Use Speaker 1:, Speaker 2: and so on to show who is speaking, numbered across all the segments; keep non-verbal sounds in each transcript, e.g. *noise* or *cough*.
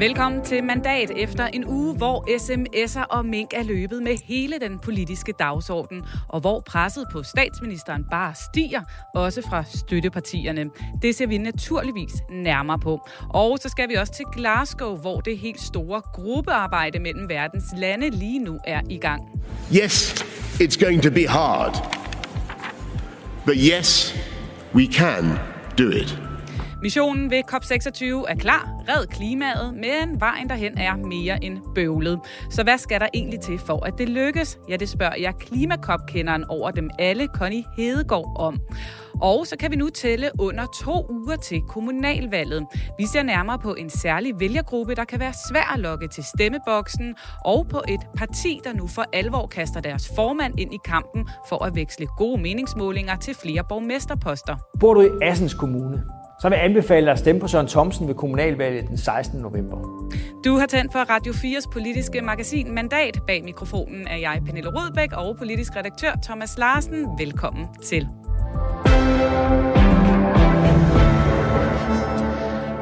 Speaker 1: Velkommen til Mandat efter en uge, hvor sms'er og mink er løbet med hele den politiske dagsorden, og hvor presset på statsministeren bare stiger, også fra støttepartierne. Det ser vi naturligvis nærmere på. Og så skal vi også til Glasgow, hvor det helt store gruppearbejde mellem verdens lande lige nu er i gang.
Speaker 2: Yes, it's going to be hard. But yes, we can do it.
Speaker 1: Missionen ved COP26 er klar. Red klimaet, men vejen derhen er mere end bøvlet. Så hvad skal der egentlig til for, at det lykkes? Ja, det spørger jeg klimakopkenderen over dem alle, Connie Hedegaard, om. Og så kan vi nu tælle under to uger til kommunalvalget. Vi ser nærmere på en særlig vælgergruppe, der kan være svær at lokke til stemmeboksen, og på et parti, der nu for alvor kaster deres formand ind i kampen for at veksle gode meningsmålinger til flere borgmesterposter.
Speaker 3: Bor du i Assens Kommune, så vil jeg anbefale dig at stemme på Søren Thomsen ved kommunalvalget den 16. november.
Speaker 1: Du har tændt for Radio 4's politiske magasin Mandat. Bag mikrofonen er jeg, Pernille Rødbæk, og politisk redaktør Thomas Larsen. Velkommen til.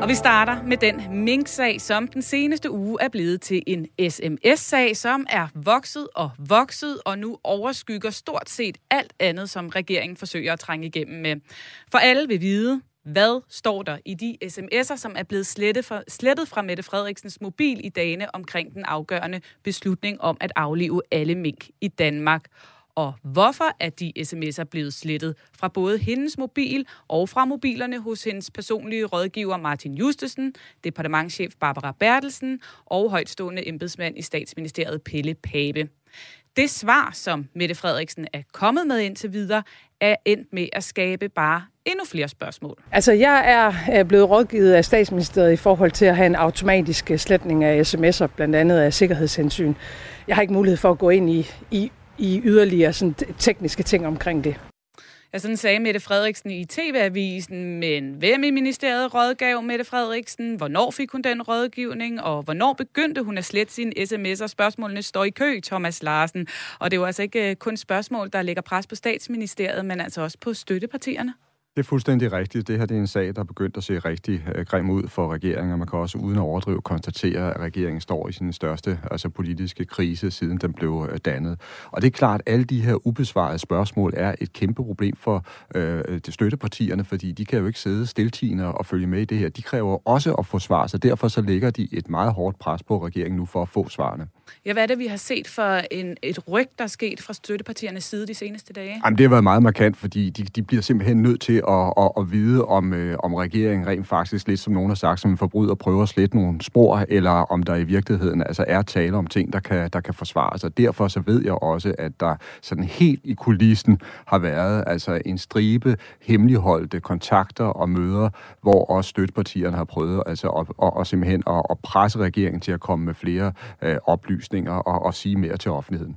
Speaker 1: Og vi starter med den mink-sag, som den seneste uge er blevet til en sms-sag, som er vokset og vokset, og nu overskygger stort set alt andet, som regeringen forsøger at trænge igennem med. For alle vil vide, hvad står der i de sms'er, som er blevet slettet fra, slettet fra Mette Frederiksens mobil i dagene omkring den afgørende beslutning om at aflive alle mink i Danmark? Og hvorfor er de sms'er blevet slettet fra både hendes mobil og fra mobilerne hos hendes personlige rådgiver Martin Justesen, departementchef Barbara Bertelsen og højtstående embedsmand i statsministeriet Pelle Pape? Det svar, som Mette Frederiksen er kommet med indtil videre, er endt med at skabe bare endnu flere spørgsmål.
Speaker 4: Altså, jeg er blevet rådgivet af statsministeriet i forhold til at have en automatisk sletning af sms'er, blandt andet af sikkerhedshensyn. Jeg har ikke mulighed for at gå ind i, i, i yderligere sådan, tekniske ting omkring det.
Speaker 1: Ja, sådan sagde Mette Frederiksen i TV-avisen, men hvem i ministeriet rådgav Mette Frederiksen? Hvornår fik hun den rådgivning? Og hvornår begyndte hun at slette sine sms'er? Spørgsmålene står i kø, Thomas Larsen. Og det er jo altså ikke kun spørgsmål, der lægger pres på statsministeriet, men altså også på støttepartierne.
Speaker 5: Det er fuldstændig rigtigt. Det her det er en sag, der er begyndt at se rigtig øh, grim ud for regeringen, og man kan også uden at overdrive konstatere, at regeringen står i sin største altså politiske krise, siden den blev øh, dannet. Og det er klart, at alle de her ubesvarede spørgsmål er et kæmpe problem for øh, de støttepartierne, fordi de kan jo ikke sidde stiltigende og følge med i det her. De kræver også at få svar, så derfor så lægger de et meget hårdt pres på regeringen nu for at få svarene.
Speaker 1: Ja, hvad er det, vi har set for en, et ryg, der er sket fra støttepartiernes side de seneste dage?
Speaker 5: Jamen, det har været meget markant, fordi de, de bliver simpelthen nødt til at, at, at vide, om, øh, om regeringen rent faktisk, lidt som nogen har sagt, som en forbryder prøver at slette nogle spor, eller om der i virkeligheden altså er tale om ting, der kan, der kan forsvares. Og derfor så ved jeg også, at der sådan helt i kulissen har været altså en stribe hemmeligholdte kontakter og møder, hvor også støttepartierne har prøvet altså at, at, at simpelthen at, at presse regeringen til at komme med flere øh, oplysninger og, og sige mere til offentligheden.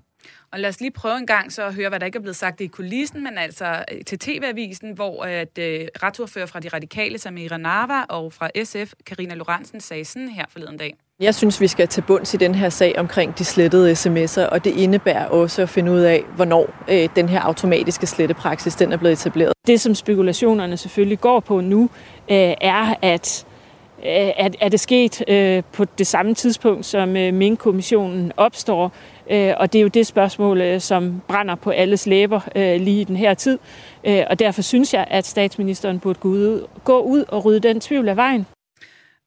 Speaker 1: Og lad os lige prøve en gang så at høre, hvad der ikke er blevet sagt i kulissen, men altså til TV-avisen, hvor at uh, retsordfører fra De Radikale, Samira Nava, og fra SF, Karina Lorentzen, sagde sådan her forleden dag.
Speaker 6: Jeg synes, vi skal tage bunds i den her sag omkring de slettede sms'er, og det indebærer også at finde ud af, hvornår øh, den her automatiske slettetepraksis den er blevet etableret.
Speaker 7: Det, som spekulationerne selvfølgelig går på nu, øh, er, at Øh, er, er det sket øh, på det samme tidspunkt, som øh, Mink-kommissionen opstår? Øh, og det er jo det spørgsmål, øh, som brænder på alles læber øh, lige i den her tid. Øh, og derfor synes jeg, at statsministeren burde gå ud, gå ud og rydde den tvivl af vejen.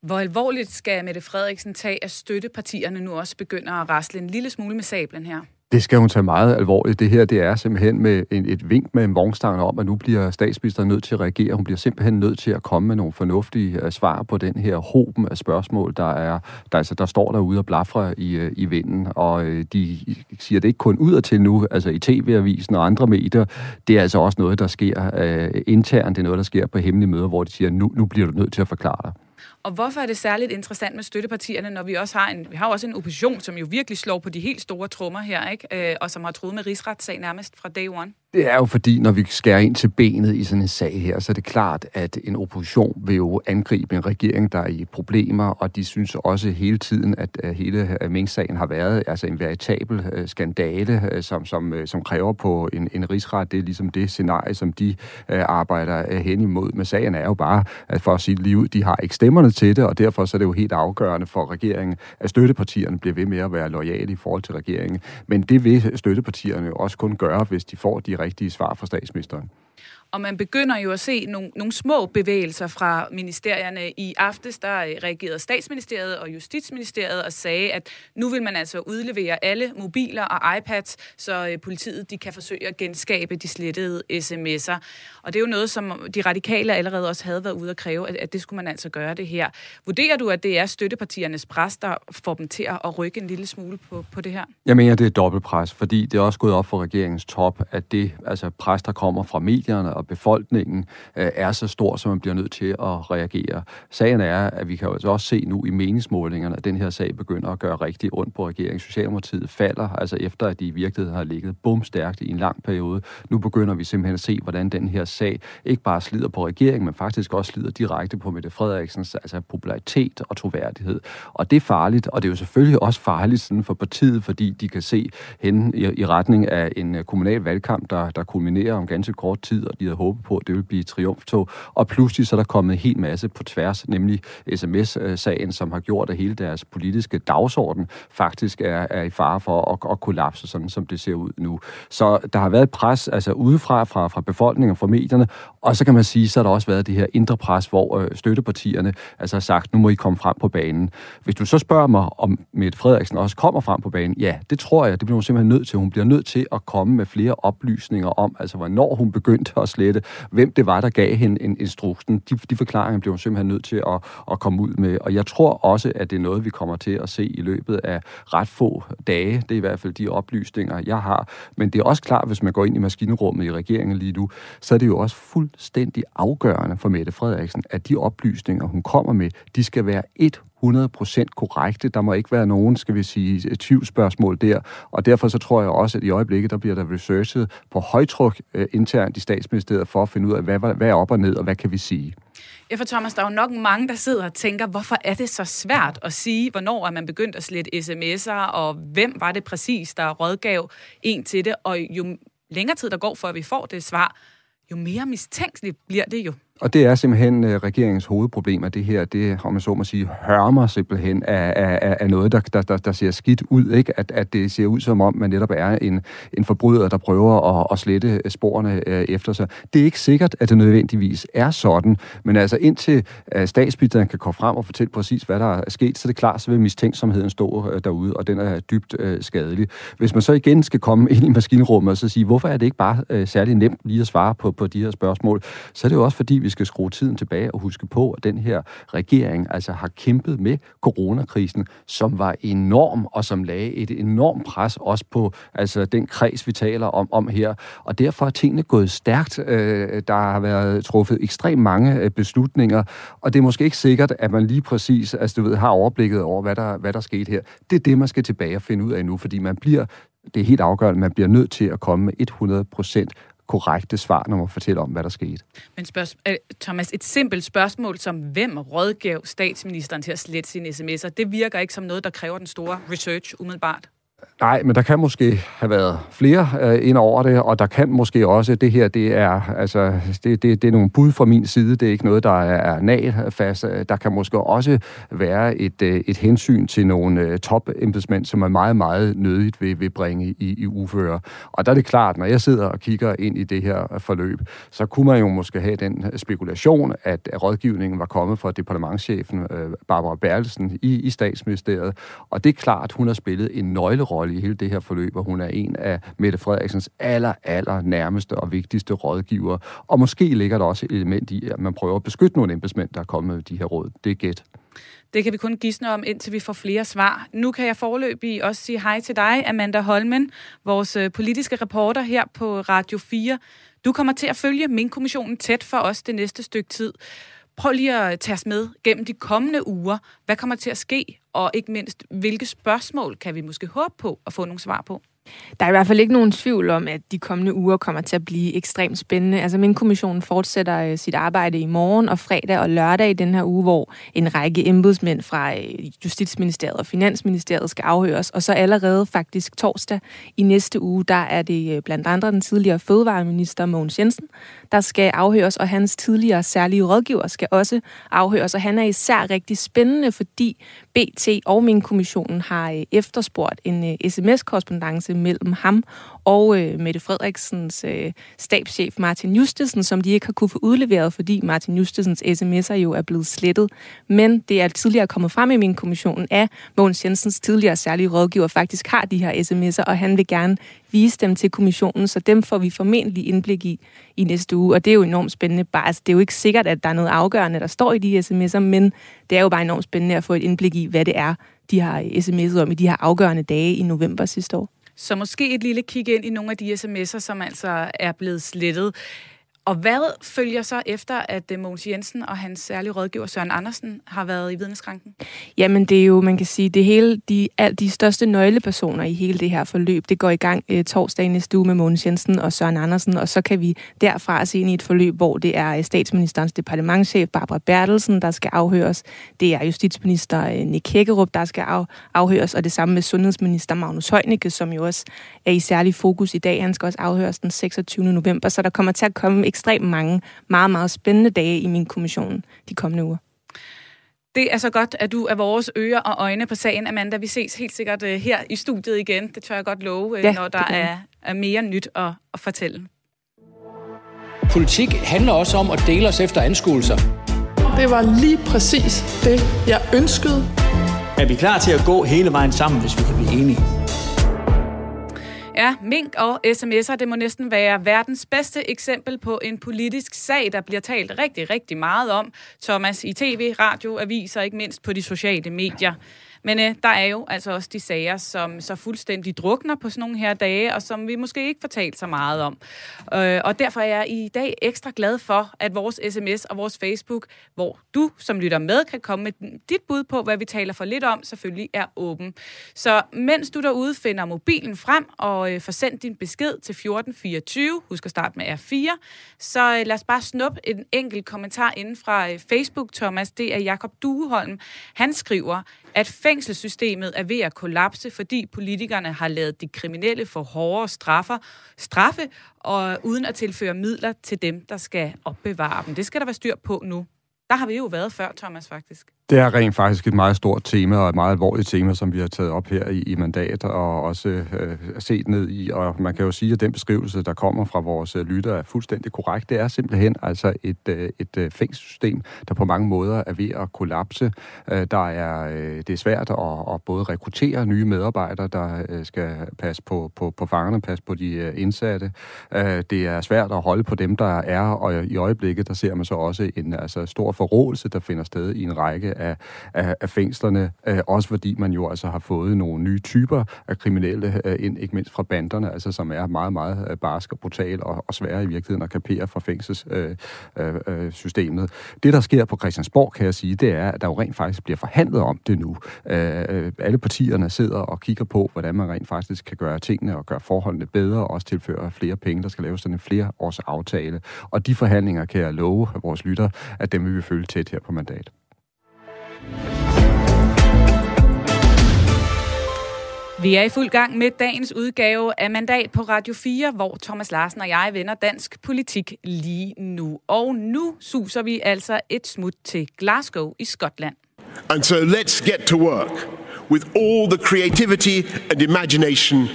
Speaker 1: Hvor alvorligt skal Mette Frederiksen tage, at støttepartierne nu også begynder at rasle en lille smule med sablen her?
Speaker 5: Det skal hun tage meget alvorligt. Det her det er simpelthen med en, et vink med en vognstang om, at nu bliver statsministeren nødt til at reagere. Hun bliver simpelthen nødt til at komme med nogle fornuftige uh, svar på den her hoben af spørgsmål, der er der, altså, der står derude og blafrer i, uh, i vinden. Og uh, de siger det ikke kun ud til nu, altså i TV-avisen og andre medier. Det er altså også noget, der sker uh, internt. Det er noget, der sker på hemmelige møder, hvor de siger, nu, nu bliver du nødt til at forklare dig.
Speaker 1: Og hvorfor er det særligt interessant med støttepartierne, når vi også har en, vi har også en opposition, som jo virkelig slår på de helt store trummer her, ikke? Øh, og som har troet med rigsretssag nærmest fra day one?
Speaker 5: Det er jo fordi, når vi skærer ind til benet i sådan en sag her, så er det klart, at en opposition vil jo angribe en regering, der er i problemer, og de synes også hele tiden, at hele øh, Mink-sagen har været altså en veritabel øh, skandale, øh, som, som, som kræver på en, en rigsret. Det er ligesom det scenarie, som de arbejder hen imod. Men sagen er jo bare, at for at sige lige ud, de har ikke stemmerne til det, og derfor så er det jo helt afgørende for regeringen, at støttepartierne bliver ved med at være lojale i forhold til regeringen. Men det vil støttepartierne også kun gøre, hvis de får de rigtige svar fra statsministeren.
Speaker 1: Og man begynder jo at se nogle, nogle små bevægelser fra ministerierne. I aftes der øh, reagerede statsministeriet og justitsministeriet og sagde, at nu vil man altså udlevere alle mobiler og iPads, så øh, politiet de kan forsøge at genskabe de slettede sms'er. Og det er jo noget, som de radikale allerede også havde været ude at kræve, at, at det skulle man altså gøre det her. Vurderer du, at det er støttepartiernes pres, der får dem til at rykke en lille smule på, på det her?
Speaker 5: Jeg mener, det er dobbeltpres, fordi det er også gået op for regeringens top, at det altså pres, der kommer fra medierne og befolkningen øh, er så stor, så man bliver nødt til at reagere. Sagen er, at vi kan jo altså også se nu i meningsmålingerne, at den her sag begynder at gøre rigtig ondt på regeringen. Socialdemokratiet falder, altså efter at de i virkeligheden har ligget bumstærkt i en lang periode. Nu begynder vi simpelthen at se, hvordan den her sag ikke bare slider på regeringen, men faktisk også slider direkte på Mette Frederiksens altså popularitet og troværdighed. Og det er farligt, og det er jo selvfølgelig også farligt sådan for partiet, fordi de kan se hen i, i retning af en øh, kommunal valgkamp, der, der kulminerer om ganske kort tid, og de havde håbet på, at det ville blive triumftog. Og pludselig så er der kommet en hel masse på tværs, nemlig sms-sagen, som har gjort, at hele deres politiske dagsorden faktisk er, er i fare for at, at kollapse, sådan som det ser ud nu. Så der har været pres altså udefra, fra, fra befolkningen og fra medierne, og så kan man sige, så har der også været det her indre pres, hvor øh, støttepartierne altså har sagt, nu må I komme frem på banen. Hvis du så spørger mig, om Mette Frederiksen også kommer frem på banen, ja, det tror jeg, det bliver hun simpelthen nødt til. Hun bliver nødt til at komme med flere oplysninger om, altså hvornår hun begyndte at slette, hvem det var, der gav hende en instruksen. De, de forklaringer bliver hun simpelthen nødt til at, at komme ud med. Og jeg tror også, at det er noget, vi kommer til at se i løbet af ret få dage. Det er i hvert fald de oplysninger, jeg har. Men det er også klart, hvis man går ind i maskinrummet i regeringen lige nu, så er det jo også fuldstændig afgørende for Mette Frederiksen, at de oplysninger, hun kommer med, de skal være 100% korrekte. Der må ikke være nogen, skal vi sige, tvivlsspørgsmål der. Og derfor så tror jeg også, at i øjeblikket, der bliver der researchet på højtryk uh, internt i statsministeriet for at finde ud af, hvad, hvad er op og ned, og hvad kan vi sige.
Speaker 1: Ja, for Thomas, der er jo nok mange, der sidder og tænker, hvorfor er det så svært at sige, hvornår er man begyndt at slette sms'er, og hvem var det præcis, der rådgav en til det, og jo længere tid der går, før vi får det svar, jo mere mistænkeligt bliver det jo.
Speaker 5: Og det er simpelthen uh, regeringens hovedproblem, at det her, det, om man så må sige, hørmer simpelthen af, af, af noget, der, der, der, der ser skidt ud. Ikke? At, at det ser ud som om, man netop er en, en forbryder, der prøver at, at slette øh, sporene øh, efter sig. Det er ikke sikkert, at det nødvendigvis er sådan, men altså indtil uh, statsministeren kan komme frem og fortælle præcis, hvad der er sket, så er det klart, så vil mistænksomheden stå derude, og den er dybt skadelig. Hvis man så igen skal komme *laughs* ind i maskinrummet og så sige, hvorfor er det ikke bare uh, særlig nemt lige at svare på, på de her spørgsmål, så er det jo også fordi, vi skal skrue tiden tilbage og huske på, at den her regering altså har kæmpet med coronakrisen, som var enorm og som lagde et enormt pres også på altså den kreds, vi taler om, om her. Og derfor er tingene gået stærkt. Øh, der har været truffet ekstremt mange øh, beslutninger, og det er måske ikke sikkert, at man lige præcis altså, du ved, har overblikket over, hvad der, hvad der skete her. Det er det, man skal tilbage og finde ud af nu, fordi man bliver det er helt afgørende, man bliver nødt til at komme med 100 korrekte svar, når man fortæller om, hvad der skete.
Speaker 1: Men spørg- øh, Thomas, et simpelt spørgsmål som, hvem rådgav statsministeren til at slette sine sms'er, det virker ikke som noget, der kræver den store research umiddelbart.
Speaker 5: Nej, men der kan måske have været flere øh, ind over det, og der kan måske også, det her, det er, altså, det, det, det er nogle bud fra min side, det er ikke noget, der er, nagelfast. fast. Der kan måske også være et, øh, et hensyn til nogle øh, topembedsmænd, som er meget, meget nødigt vil, vil bringe i, i ufører. Og der er det klart, når jeg sidder og kigger ind i det her forløb, så kunne man jo måske have den spekulation, at rådgivningen var kommet fra departementchefen øh, Barbara Bertelsen i, i statsministeriet, og det er klart, hun har spillet en nøglerolle rolle i hele det her forløb, og hun er en af Mette Frederiksens aller, aller nærmeste og vigtigste rådgiver. Og måske ligger der også et element i, at man prøver at beskytte nogle embedsmænd, der er kommet med de her råd. Det er gæt.
Speaker 1: Det kan vi kun gisne om, indtil vi får flere svar. Nu kan jeg forløbig også sige hej til dig, Amanda Holmen, vores øh, politiske reporter her på Radio 4. Du kommer til at følge min kommissionen tæt for os det næste stykke tid. Prøv lige at tage os med gennem de kommende uger. Hvad kommer til at ske? Og ikke mindst, hvilke spørgsmål kan vi måske håbe på at få nogle svar på?
Speaker 8: Der er i hvert fald ikke nogen tvivl om, at de kommende uger kommer til at blive ekstremt spændende. Altså min kommission fortsætter øh, sit arbejde i morgen og fredag og lørdag i den her uge, hvor en række embedsmænd fra øh, Justitsministeriet og Finansministeriet skal afhøres. Og så allerede faktisk torsdag i næste uge, der er det øh, blandt andre den tidligere fødevareminister Mogens Jensen, der skal afhøres, og hans tidligere særlige rådgiver skal også afhøres. Og han er især rigtig spændende, fordi BT og min kommission har efterspurgt en sms-korrespondence mellem ham og øh, Mette Frederiksens øh, stabschef Martin Justesen, som de ikke har kunne få udleveret, fordi Martin Justesens sms'er jo er blevet slettet. Men det er tidligere kommet frem i min kommission af Mogens Jensens tidligere særlige rådgiver faktisk har de her sms'er, og han vil gerne vise dem til kommissionen, så dem får vi formentlig indblik i i næste uge, og det er jo enormt spændende. Bare, altså, det er jo ikke sikkert, at der er noget afgørende, der står i de sms'er, men det er jo bare enormt spændende at få et indblik i, hvad det er, de har øh, sms'et om i de her afgørende dage i november sidste år.
Speaker 1: Så måske et lille kig ind i nogle af de sms'er, som altså er blevet slettet. Og hvad følger så efter, at øh, Mogens Jensen og hans særlige rådgiver Søren Andersen har været i vidneskranken?
Speaker 8: Jamen det er jo, man kan sige, det hele, de, al, de største nøglepersoner i hele det her forløb, det går i gang eh, torsdag næste uge med Mogens Jensen og Søren Andersen, og så kan vi derfra se ind i et forløb, hvor det er øh, statsministerens departementchef Barbara Bertelsen, der skal afhøres. Det er justitsminister Nick Hækkerup, der skal af, afhøres, og det samme med sundhedsminister Magnus Heunicke, som jo også er i særlig fokus i dag. Han skal også afhøres den 26. november, så der kommer til at komme ekstremt mange meget, meget spændende dage i min kommission de kommende uger.
Speaker 1: Det er så godt, at du er vores ører og øjne på sagen, Amanda. Vi ses helt sikkert uh, her i studiet igen. Det tør jeg godt love, uh, ja, når der er, er mere nyt at, at fortælle.
Speaker 9: Politik handler også om at dele os efter anskuelser.
Speaker 10: Det var lige præcis det, jeg ønskede.
Speaker 11: Er vi klar til at gå hele vejen sammen, hvis vi kan blive enige?
Speaker 1: Ja, mink og sms'er, det må næsten være verdens bedste eksempel på en politisk sag, der bliver talt rigtig, rigtig meget om. Thomas i tv, radio, aviser, ikke mindst på de sociale medier. Men øh, der er jo altså også de sager, som så fuldstændig drukner på sådan nogle her dage, og som vi måske ikke får talt så meget om. Øh, og derfor er jeg i dag ekstra glad for, at vores sms og vores Facebook, hvor du som lytter med, kan komme med dit bud på, hvad vi taler for lidt om, selvfølgelig er åben. Så mens du derude finder mobilen frem og øh, får sendt din besked til 1424, husk at starte med R4, så øh, lad os bare snuppe en enkelt kommentar inden fra øh, Facebook, Thomas. Det er Jakob Dueholm. Han skriver, at fængselssystemet er ved at kollapse, fordi politikerne har lavet de kriminelle for hårdere straffer, straffe, og uden at tilføre midler til dem, der skal opbevare dem. Det skal der være styr på nu. Der har vi jo været før, Thomas, faktisk.
Speaker 5: Det er rent faktisk et meget stort tema, og et meget alvorligt tema, som vi har taget op her i, i mandat, og også øh, set ned i. Og man kan jo sige, at den beskrivelse, der kommer fra vores øh, lytter, er fuldstændig korrekt. Det er simpelthen altså et, øh, et øh, fængselssystem, der på mange måder er ved at kollapse. Øh, der er, øh, det er svært at, at både rekruttere nye medarbejdere, der øh, skal passe på, på, på fangerne, passe på de øh, indsatte. Øh, det er svært at holde på dem, der er, og i øjeblikket, der ser man så også en altså, stor forrådelse, der finder sted i en række af, af, af fængslerne, øh, også fordi man jo altså har fået nogle nye typer af kriminelle øh, ind, ikke mindst fra banderne, altså som er meget, meget øh, barsk og brutal og, og svære i virkeligheden at kapere fra fængselssystemet. Øh, øh, øh, systemet. det, der sker på Christiansborg, kan jeg sige, det er, at der jo rent faktisk bliver forhandlet om det nu. Øh, øh, alle partierne sidder og kigger på, hvordan man rent faktisk kan gøre tingene og gøre forholdene bedre, og også tilføre flere penge. Der skal laves sådan en flere års aftale. Og de forhandlinger kan jeg love vores lytter, at dem vil vi følge tæt her på mandat.
Speaker 1: Vi er i fuld gang med dagens udgave af Mandat på Radio 4, hvor Thomas Larsen og jeg vender dansk politik lige nu. Og nu suser vi altså et smut til Glasgow i Skotland.
Speaker 2: And so let's get to work with all the creativity and imagination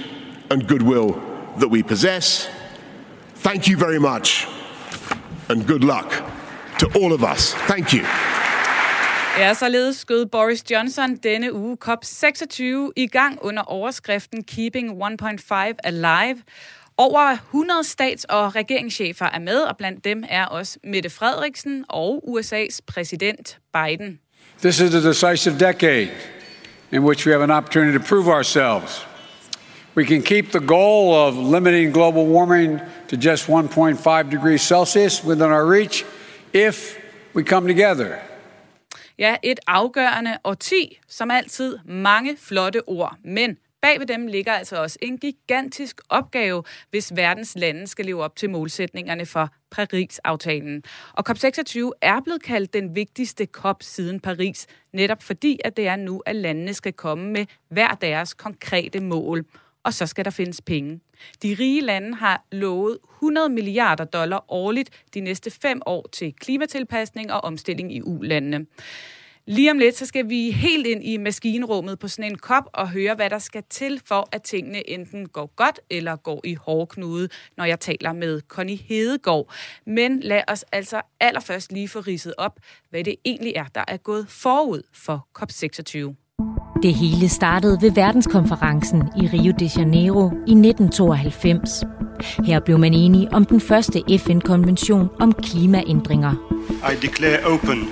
Speaker 2: and goodwill that we possess. Thank you very much and good luck to all of us. Thank you.
Speaker 1: Ja, således skød Boris Johnson denne uge COP26 i gang under overskriften Keeping 1.5 Alive. Over 100 stats- og regeringschefer er med, og blandt dem er også Mette Frederiksen og USA's præsident Biden.
Speaker 12: This is a decisive decade in which we have an opportunity to prove ourselves. We can keep the goal of limiting global warming to just 1.5 degrees Celsius within our reach if we come together.
Speaker 1: Ja, et afgørende årti, som altid mange flotte ord. Men Bag ved dem ligger altså også en gigantisk opgave, hvis verdens lande skal leve op til målsætningerne for Paris-aftalen. Og COP26 er blevet kaldt den vigtigste COP siden Paris, netop fordi, at det er nu, at landene skal komme med hver deres konkrete mål og så skal der findes penge. De rige lande har lovet 100 milliarder dollar årligt de næste fem år til klimatilpasning og omstilling i ulandene. Lige om lidt, så skal vi helt ind i maskinrummet på sådan en kop og høre, hvad der skal til for, at tingene enten går godt eller går i hårdknude, når jeg taler med Connie Hedegaard. Men lad os altså allerførst lige få ridset op, hvad det egentlig er, der er gået forud for COP26.
Speaker 13: Det hele startede ved verdenskonferencen i Rio de Janeiro i 1992. Her blev man enige om den første FN-konvention om klimaændringer. I declare open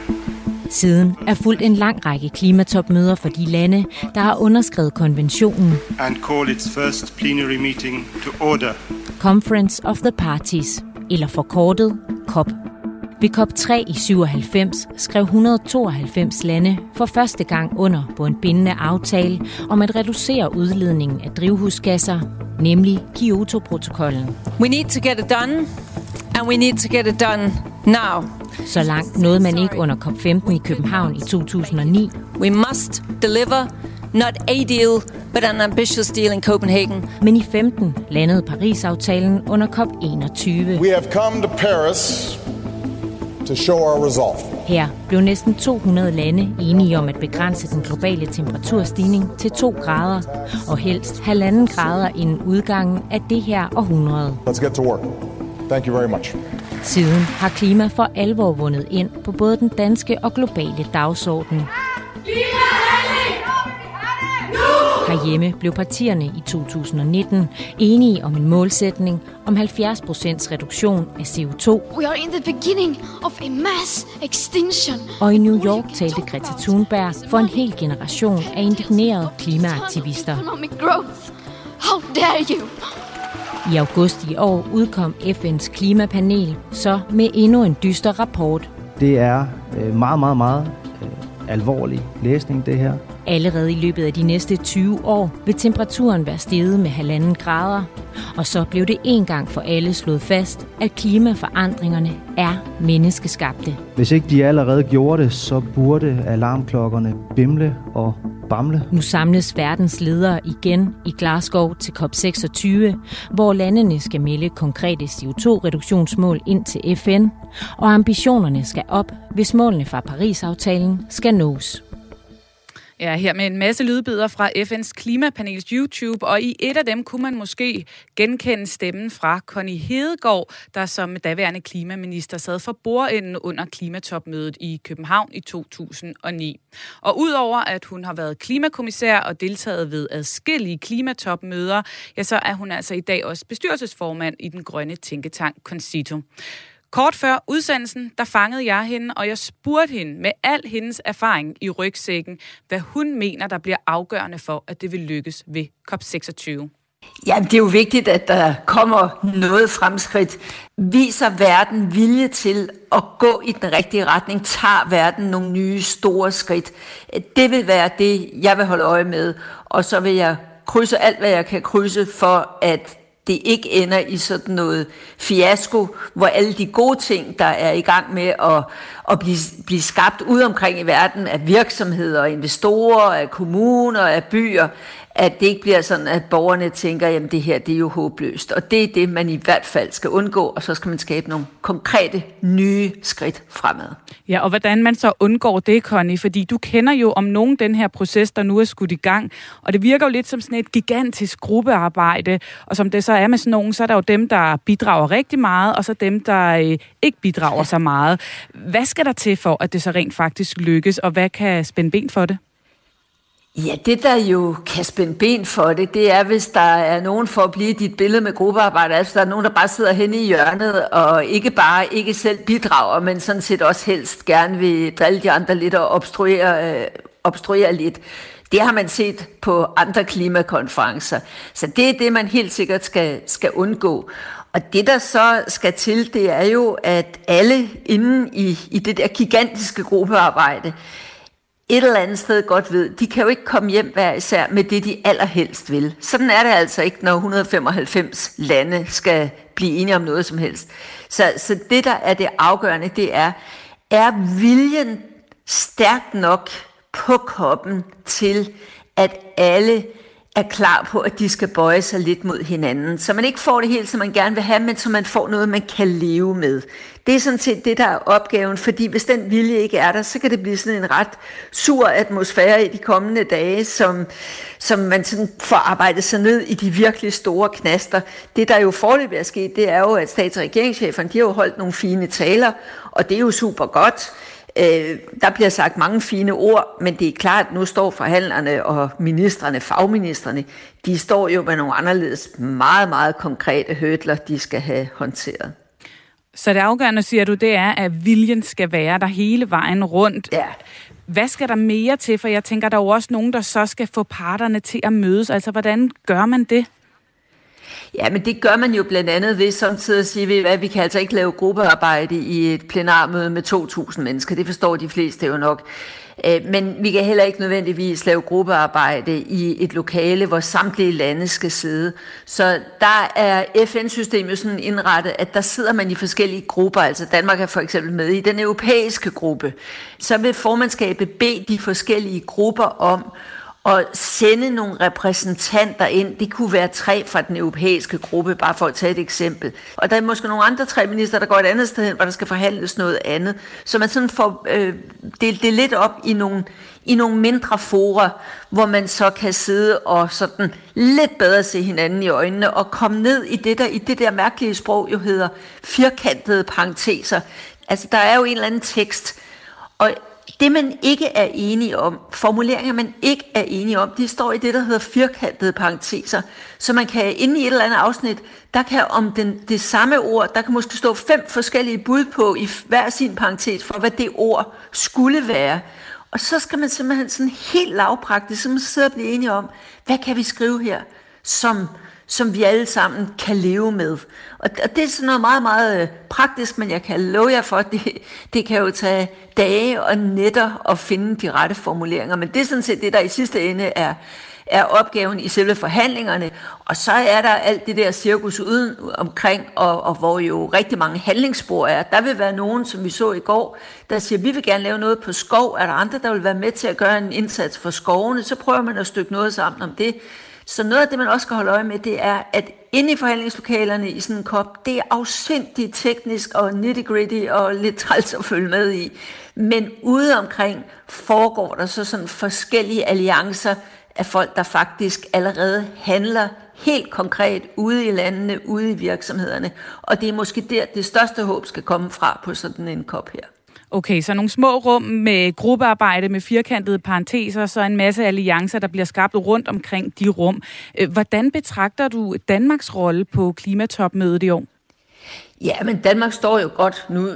Speaker 13: Siden er fuldt en lang række klimatopmøder for de lande, der har underskrevet konventionen. And call its first plenary meeting to order. Conference of the Parties, eller forkortet COP. Ved COP3 i 97 skrev 192 lande for første gang under på en bindende aftale om at reducere udledningen af drivhusgasser, nemlig Kyoto-protokollen. We need to get it done, and we need to get it done now. Så langt nåede man ikke under COP15 i København i 2009.
Speaker 14: We must deliver not a deal, but an ambitious deal in Copenhagen.
Speaker 13: Men i 15 landede Paris-aftalen under COP21.
Speaker 15: We have come to Paris to show our resolve.
Speaker 13: Her blev næsten 200 lande enige om at begrænse den globale temperaturstigning til 2 grader, og helst halvanden grader inden udgangen af det her århundrede.
Speaker 15: Let's get to work. Thank you very much.
Speaker 13: Siden har klima for alvor vundet ind på både den danske og globale dagsorden. Herhjemme blev partierne i 2019 enige om en målsætning om 70% reduktion af CO2. We are in the beginning of a mass extinction. Og i New York talte Greta Thunberg for en hel generation af indignerede klimaaktivister. How dare you? I august i år udkom FN's klimapanel så med endnu en dyster rapport.
Speaker 16: Det er øh, meget, meget, meget øh, alvorlig læsning, det her.
Speaker 13: Allerede i løbet af de næste 20 år vil temperaturen være steget med halvanden grader, og så blev det en gang for alle slået fast, at klimaforandringerne er menneskeskabte.
Speaker 16: Hvis ikke de allerede gjorde det, så burde alarmklokkerne bimle og bamle.
Speaker 13: Nu samles verdens ledere igen i Glasgow til COP26, hvor landene skal melde konkrete CO2-reduktionsmål ind til FN, og ambitionerne skal op, hvis målene fra Paris-aftalen skal nås.
Speaker 1: Ja, her med en masse lydbider fra FN's klimapanels YouTube, og i et af dem kunne man måske genkende stemmen fra Connie Hedegaard, der som daværende klimaminister sad for bordenden under klimatopmødet i København i 2009. Og udover at hun har været klimakommissær og deltaget ved adskillige klimatopmøder, ja, så er hun altså i dag også bestyrelsesformand i den grønne tænketank Concito. Kort før udsendelsen, der fangede jeg hende, og jeg spurgte hende med al hendes erfaring i rygsækken, hvad hun mener, der bliver afgørende for, at det vil lykkes ved COP26.
Speaker 17: Ja, det er jo vigtigt, at der kommer noget fremskridt. Viser verden vilje til at gå i den rigtige retning? Tager verden nogle nye store skridt? Det vil være det, jeg vil holde øje med. Og så vil jeg krydse alt, hvad jeg kan krydse for, at det ikke ender i sådan noget fiasko, hvor alle de gode ting, der er i gang med at, at blive, blive skabt ud omkring i verden af virksomheder, investorer, af kommuner, af byer, at det ikke bliver sådan, at borgerne tænker, jamen det her, det er jo håbløst. Og det er det, man i hvert fald skal undgå, og så skal man skabe nogle konkrete, nye skridt fremad.
Speaker 1: Ja, og hvordan man så undgår det, Connie, fordi du kender jo om nogen den her proces, der nu er skudt i gang, og det virker jo lidt som sådan et gigantisk gruppearbejde, og som det så er med sådan nogen, så er der jo dem, der bidrager rigtig meget, og så dem, der øh, ikke bidrager så meget. Hvad skal der til for, at det så rent faktisk lykkes, og hvad kan spænde ben for det?
Speaker 17: Ja, det der jo kan spænde ben for det, det er, hvis der er nogen for at blive dit billede med gruppearbejde, altså der er nogen, der bare sidder henne i hjørnet og ikke bare ikke selv bidrager, men sådan set også helst gerne vil drille de andre lidt og obstruere, øh, obstruere lidt. Det har man set på andre klimakonferencer. Så det er det, man helt sikkert skal, skal undgå. Og det, der så skal til, det er jo, at alle inden i, i det der gigantiske gruppearbejde, et eller andet sted godt ved, de kan jo ikke komme hjem hver især med det, de allerhelst vil. Sådan er det altså ikke, når 195 lande skal blive enige om noget som helst. Så, så det, der er det afgørende, det er, er viljen stærk nok på koppen til, at alle er klar på, at de skal bøje sig lidt mod hinanden. Så man ikke får det helt, som man gerne vil have, men så man får noget, man kan leve med. Det er sådan set det, der er opgaven, fordi hvis den vilje ikke er der, så kan det blive sådan en ret sur atmosfære i de kommende dage, som, som man sådan får arbejdet sig ned i de virkelig store knaster. Det, der jo forløbig er sket, det er jo, at stats- og regeringscheferne, de har jo holdt nogle fine taler, og det er jo super godt. Øh, der bliver sagt mange fine ord, men det er klart, at nu står forhandlerne og ministerne, fagministerne, de står jo med nogle anderledes meget, meget konkrete hødler, de skal have håndteret.
Speaker 1: Så det afgørende, siger du, det er, at viljen skal være der hele vejen rundt.
Speaker 17: Ja.
Speaker 1: Hvad skal der mere til? For jeg tænker, der er jo også nogen, der så skal få parterne til at mødes. Altså, hvordan gør man det?
Speaker 17: Ja, men det gør man jo blandt andet ved samtidig at sige, at vi kan altså ikke lave gruppearbejde i et plenarmøde med 2.000 mennesker. Det forstår de fleste jo nok. Øh, men vi kan heller ikke nødvendigvis lave gruppearbejde i et lokale, hvor samtlige lande skal sidde. Så der er FN-systemet sådan indrettet, at der sidder man i forskellige grupper. Altså Danmark er for eksempel med i den europæiske gruppe. Så vil formandskabet bede de forskellige grupper om at sende nogle repræsentanter ind. Det kunne være tre fra den europæiske gruppe, bare for at tage et eksempel. Og der er måske nogle andre tre minister, der går et andet sted hen, hvor der skal forhandles noget andet. Så man sådan får øh, delt det lidt op i nogle, i nogle mindre fora, hvor man så kan sidde og sådan lidt bedre se hinanden i øjnene og komme ned i det der, i det der mærkelige sprog, jo hedder firkantede parenteser. Altså, der er jo en eller anden tekst, og det, man ikke er enige om, formuleringer, man ikke er enige om, de står i det, der hedder firkantede parenteser. Så man kan inde i et eller andet afsnit, der kan om den, det samme ord, der kan måske stå fem forskellige bud på i hver sin parentes for, hvad det ord skulle være. Og så skal man simpelthen sådan helt lavpraktisk simpelthen sidde og blive enige om, hvad kan vi skrive her, som som vi alle sammen kan leve med. Og, det er sådan noget meget, meget øh, praktisk, men jeg kan love jer for, at det, det kan jo tage dage og nætter at finde de rette formuleringer. Men det er sådan set det, der i sidste ende er, er opgaven i selve forhandlingerne. Og så er der alt det der cirkus uden omkring, og, og hvor jo rigtig mange handlingsspor er. Der vil være nogen, som vi så i går, der siger, vi vil gerne lave noget på skov. Er der andre, der vil være med til at gøre en indsats for skovene, så prøver man at stykke noget sammen om det. Så noget af det, man også skal holde øje med, det er, at inde i forhandlingslokalerne i sådan en kop, det er afsindigt teknisk og nitty-gritty og lidt træls at følge med i. Men ude omkring foregår der så sådan forskellige alliancer af folk, der faktisk allerede handler helt konkret ude i landene, ude i virksomhederne. Og det er måske der, det største håb skal komme fra på sådan en kop her.
Speaker 1: Okay, så nogle små rum med gruppearbejde med firkantede parenteser, så en masse alliancer, der bliver skabt rundt omkring de rum. Øh, hvordan betragter du Danmarks rolle på klimatopmødet i år?
Speaker 17: Ja, men Danmark står jo godt. Nu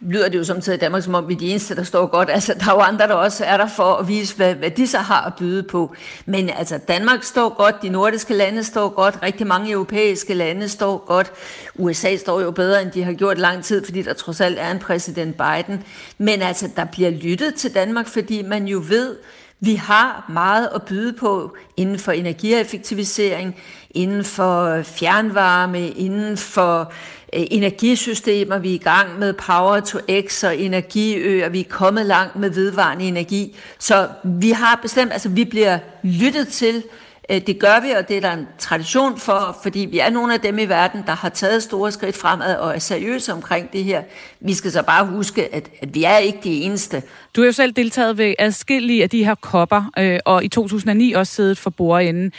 Speaker 17: lyder det jo samtidig i Danmark, som om vi er de eneste, der står godt. Altså, der er jo andre, der også er der for at vise, hvad, hvad de så har at byde på. Men altså, Danmark står godt, de nordiske lande står godt, rigtig mange europæiske lande står godt. USA står jo bedre, end de har gjort lang tid, fordi der trods alt er en præsident Biden. Men altså, der bliver lyttet til Danmark, fordi man jo ved, vi har meget at byde på inden for energieffektivisering, inden for fjernvarme, inden for Øh, Øh, energisystemer, vi er i gang med Power to X og energiøer, vi er kommet langt med vedvarende energi. Så vi har bestemt, altså vi bliver lyttet til, øh, det gør vi, og det er der en tradition for, fordi vi er nogle af dem i verden, der har taget store skridt fremad og er seriøse omkring det her. Vi skal så bare huske, at, at vi er ikke de eneste.
Speaker 1: Du har jo selv deltaget ved adskillige af de her kopper, øh, og i 2009 også siddet for bordenden.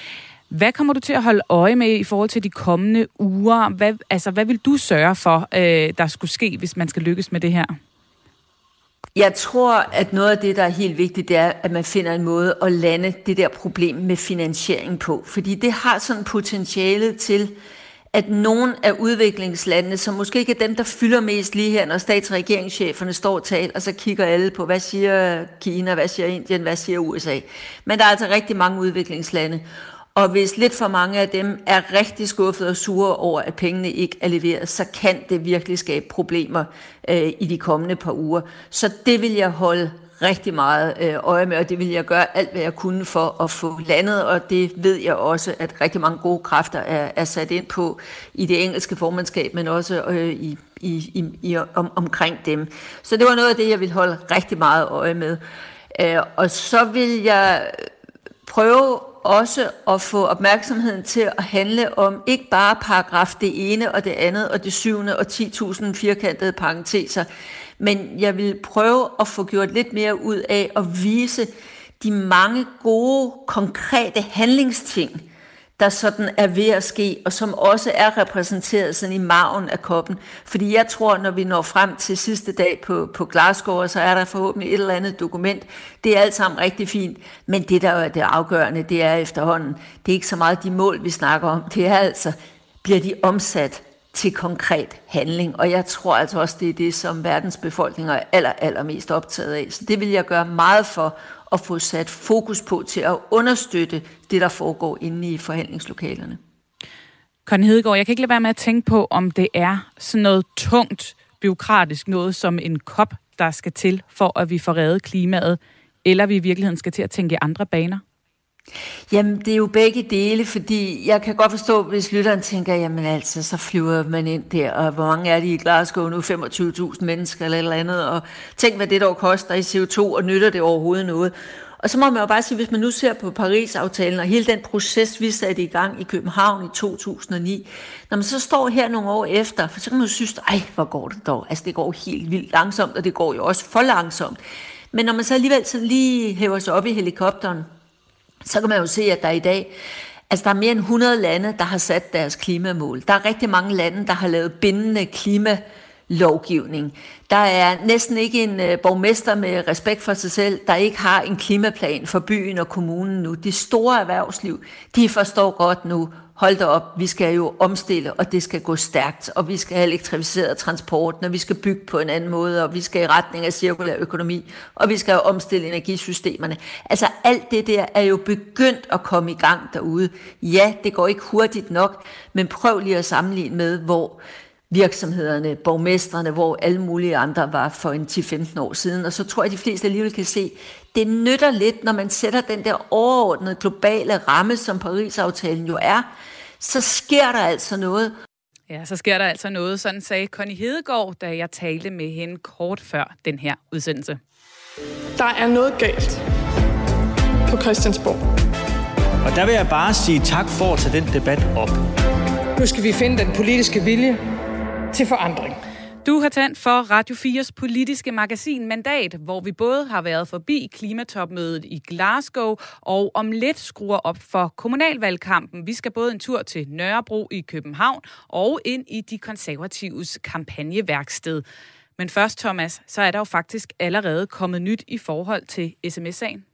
Speaker 1: Hvad kommer du til at holde øje med i forhold til de kommende uger? Hvad, altså, hvad vil du sørge for, øh, der skulle ske, hvis man skal lykkes med det her?
Speaker 17: Jeg tror, at noget af det, der er helt vigtigt, det er, at man finder en måde at lande det der problem med finansiering på. Fordi det har sådan potentiale til, at nogle af udviklingslandene, som måske ikke er dem, der fylder mest lige her, når stats- og regeringscheferne står og taler, og så kigger alle på, hvad siger Kina, hvad siger Indien, hvad siger USA. Men der er altså rigtig mange udviklingslande. Og hvis lidt for mange af dem er rigtig skuffet og sure over, at pengene ikke er leveret, så kan det virkelig skabe problemer øh, i de kommende par uger. Så det vil jeg holde rigtig meget øh, øje med, og det vil jeg gøre alt, hvad jeg kunne for at få landet, og det ved jeg også, at rigtig mange gode kræfter er, er sat ind på i det engelske formandskab, men også øh, i, i, i, i om, omkring dem. Så det var noget af det, jeg vil holde rigtig meget øje med. Øh, og så vil jeg prøve også at få opmærksomheden til at handle om ikke bare paragraf det ene og det andet og det syvende og 10.000 firkantede parenteser, men jeg vil prøve at få gjort lidt mere ud af at vise de mange gode, konkrete handlingsting, der sådan er ved at ske, og som også er repræsenteret sådan i maven af koppen. Fordi jeg tror, når vi når frem til sidste dag på, på Glasgow, så er der forhåbentlig et eller andet dokument. Det er alt sammen rigtig fint, men det, der er det afgørende, det er efterhånden, det er ikke så meget de mål, vi snakker om. Det er altså, bliver de omsat til konkret handling. Og jeg tror altså også, det er det, som verdens befolkninger er aller, allermest optaget af. Så det vil jeg gøre meget for at få sat fokus på til at understøtte det, der foregår inde i forhandlingslokalerne.
Speaker 1: Conny Hedegaard, jeg kan ikke lade være med at tænke på, om det er sådan noget tungt, byråkratisk noget som en kop, der skal til, for at vi får reddet klimaet, eller vi i virkeligheden skal til at tænke i andre baner?
Speaker 17: Jamen, det er jo begge dele, fordi jeg kan godt forstå, hvis lytteren tænker, jamen altså, så flyver man ind der, og hvor mange er de i Glasgow nu? 25.000 mennesker eller et eller andet, og tænk, hvad det dog koster i CO2, og nytter det overhovedet noget. Og så må man jo bare sige, hvis man nu ser på Paris-aftalen og hele den proces, vi satte i gang i København i 2009, når man så står her nogle år efter, for så kan man jo synes, ej, hvor går det dog? Altså, det går helt vildt langsomt, og det går jo også for langsomt. Men når man så alligevel sådan lige hæver sig op i helikopteren, så kan man jo se, at der i dag Altså, der er mere end 100 lande, der har sat deres klimamål. Der er rigtig mange lande, der har lavet bindende klimalovgivning. Der er næsten ikke en øh, borgmester med respekt for sig selv, der ikke har en klimaplan for byen og kommunen nu. De store erhvervsliv, de forstår godt nu, hold da op, vi skal jo omstille, og det skal gå stærkt, og vi skal have elektrificeret transporten, og vi skal bygge på en anden måde, og vi skal i retning af cirkulær økonomi, og vi skal jo omstille energisystemerne. Altså alt det der er jo begyndt at komme i gang derude. Ja, det går ikke hurtigt nok, men prøv lige at sammenligne med, hvor virksomhederne, borgmestrene, hvor alle mulige andre var for en 10-15 år siden. Og så tror jeg, at de fleste alligevel kan se, det nytter lidt, når man sætter den der overordnede globale ramme, som Paris-aftalen jo er, så sker der altså noget.
Speaker 1: Ja, så sker der altså noget, sådan sagde Connie Hedegaard, da jeg talte med hende kort før den her udsendelse.
Speaker 10: Der er noget galt på Christiansborg.
Speaker 11: Og der vil jeg bare sige tak for at tage den debat op.
Speaker 18: Nu skal vi finde den politiske vilje til forandring.
Speaker 1: Du har tændt for Radio 4's politiske magasin Mandat, hvor vi både har været forbi klimatopmødet i Glasgow og om lidt skruer op for kommunalvalgkampen. Vi skal både en tur til Nørrebro i København og ind i de konservatives kampagneværksted. Men først, Thomas, så er der jo faktisk allerede kommet nyt i forhold til sms-sagen.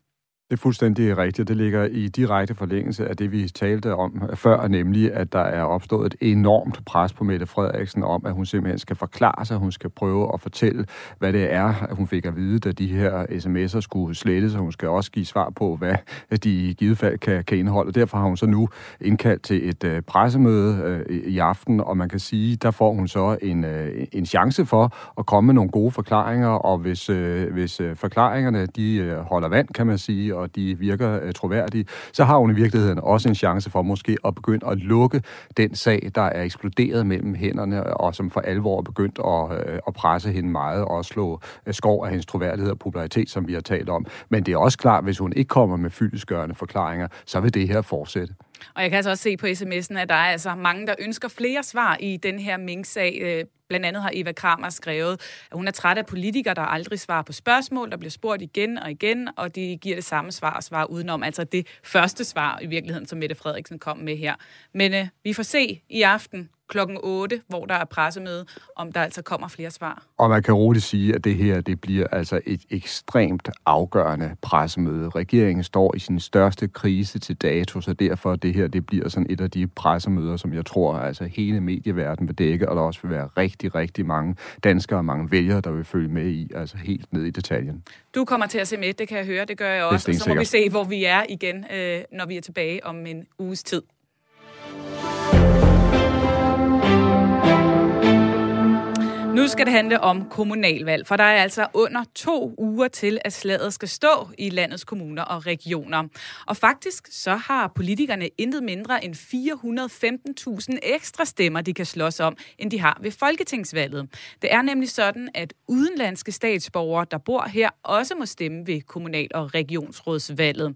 Speaker 5: Det er fuldstændig rigtigt. Det ligger i direkte forlængelse af det, vi talte om før, nemlig at der er opstået et enormt pres på Mette Frederiksen om, at hun simpelthen skal forklare sig, hun skal prøve at fortælle, hvad det er, at hun fik at vide, da de her sms'er skulle slettes, og hun skal også give svar på, hvad de i givet fald kan, kan indeholde. Derfor har hun så nu indkaldt til et uh, pressemøde uh, i aften, og man kan sige, der får hun så en, uh, en chance for at komme med nogle gode forklaringer, og hvis, uh, hvis uh, forklaringerne de uh, holder vand, kan man sige, og de virker øh, troværdige, så har hun i virkeligheden også en chance for måske at begynde at lukke den sag, der er eksploderet mellem hænderne, og som for alvor er begyndt at, øh, at presse hende meget og slå øh, skov af hendes troværdighed og popularitet, som vi har talt om. Men det er også klart, hvis hun ikke kommer med fyldesgørende forklaringer, så vil det her fortsætte.
Speaker 1: Og jeg kan altså også se på sms'en, at der er altså mange, der ønsker flere svar i den her Mink-sag. Øh, Blandt andet har Eva Kramer skrevet, at hun er træt af politikere, der aldrig svarer på spørgsmål, der bliver spurgt igen og igen, og de giver det samme svar og svar udenom. Altså det første svar i virkeligheden, som Mette Frederiksen kom med her. Men øh, vi får se i aften, klokken 8, hvor der er pressemøde, om der altså kommer flere svar.
Speaker 5: Og man kan roligt sige, at det her det bliver altså et ekstremt afgørende pressemøde. Regeringen står i sin største krise til dato, så derfor det her det bliver sådan et af de pressemøder, som jeg tror altså hele medieverdenen vil dække, og der også vil være rigtig, rigtig mange danskere og mange vælgere, der vil følge med i, altså helt ned i detaljen.
Speaker 1: Du kommer til at se med, det kan jeg høre, det gør jeg også, og så må vi se, hvor vi er igen, øh, når vi er tilbage om en uges tid. Nu skal det handle om kommunalvalg, for der er altså under to uger til, at slaget skal stå i landets kommuner og regioner. Og faktisk så har politikerne intet mindre end 415.000 ekstra stemmer, de kan slås om, end de har ved folketingsvalget. Det er nemlig sådan, at udenlandske statsborgere, der bor her, også må stemme ved kommunal- og regionsrådsvalget.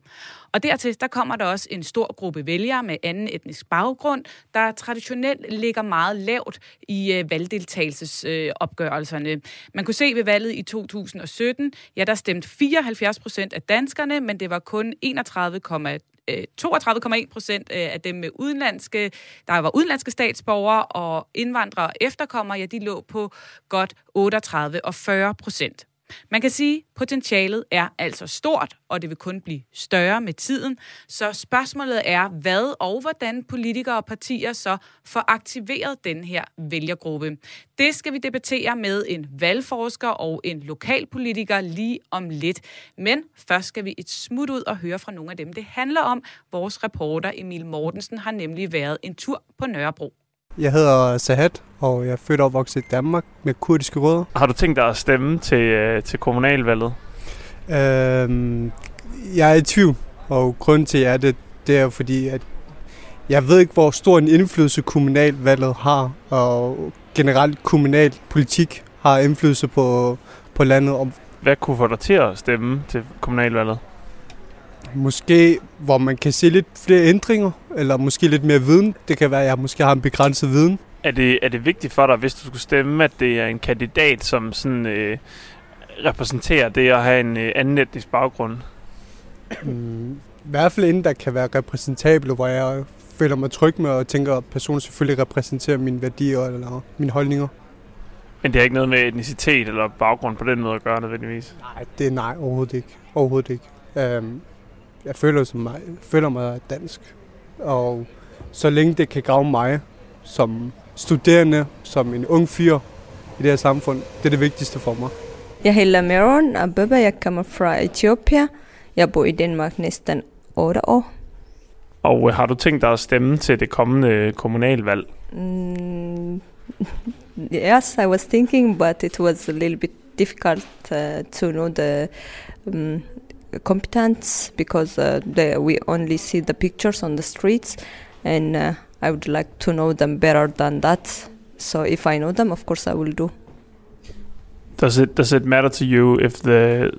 Speaker 1: Og dertil der kommer der også en stor gruppe vælgere med anden etnisk baggrund, der traditionelt ligger meget lavt i øh, valgdeltagelsesopgørelserne. Øh, Man kunne se ved valget i 2017, ja, der stemte 74 procent af danskerne, men det var kun 31, 32,1 øh, procent øh, af dem med udenlandske, der var udenlandske statsborgere og indvandrere og efterkommere, ja, de lå på godt 38 og 40 procent. Man kan sige, at potentialet er altså stort, og det vil kun blive større med tiden. Så spørgsmålet er, hvad og hvordan politikere og partier så får aktiveret den her vælgergruppe. Det skal vi debattere med en valgforsker og en lokalpolitiker lige om lidt. Men først skal vi et smut ud og høre fra nogle af dem, det handler om. Vores reporter Emil Mortensen har nemlig været en tur på Nørrebro.
Speaker 19: Jeg hedder Sahat, og jeg er født og opvokset i Danmark med kurdiske rødder.
Speaker 20: Har du tænkt dig at stemme til, øh, til kommunalvalget?
Speaker 19: Øhm, jeg er i tvivl, og grunden til, at jeg er det, det er fordi, at jeg ved ikke, hvor stor en indflydelse kommunalvalget har, og generelt kommunal politik har indflydelse på, på landet.
Speaker 20: Hvad kunne få dig til at stemme til kommunalvalget?
Speaker 19: Måske, hvor man kan se lidt flere ændringer, eller måske lidt mere viden. Det kan være, at jeg måske har en begrænset viden.
Speaker 20: Er det, er det vigtigt for dig, hvis du skulle stemme, at det er en kandidat, som sådan, øh, repræsenterer det at have en øh, anden etnisk baggrund?
Speaker 19: Mm, I hvert fald inden der kan være repræsentabel, hvor jeg føler mig tryg med og tænker, at personen selvfølgelig repræsenterer mine værdier eller mine holdninger.
Speaker 20: Men det har ikke noget med etnicitet eller baggrund på den måde at gøre nødvendigvis?
Speaker 19: Nej, det er nej, overhovedet ikke. Overhovedet ikke. Um, jeg føler, som mig, føler mig dansk. Og så længe det kan gavne mig som studerende, som en ung fyr i det her samfund, det er det vigtigste for mig.
Speaker 21: Jeg hedder Meron Ababa, jeg kommer fra Etiopien. Jeg bor i Danmark næsten 8 år.
Speaker 20: Og har du tænkt dig at stemme til det kommende kommunalvalg?
Speaker 21: Mm, *laughs* yes, I was thinking, but it was a little bit difficult uh, to know the um, competence because uh, they, we only see the pictures on the streets and uh, I would like to know them better than that. So if I know them, of course I will do.
Speaker 20: Does it does it matter to you if the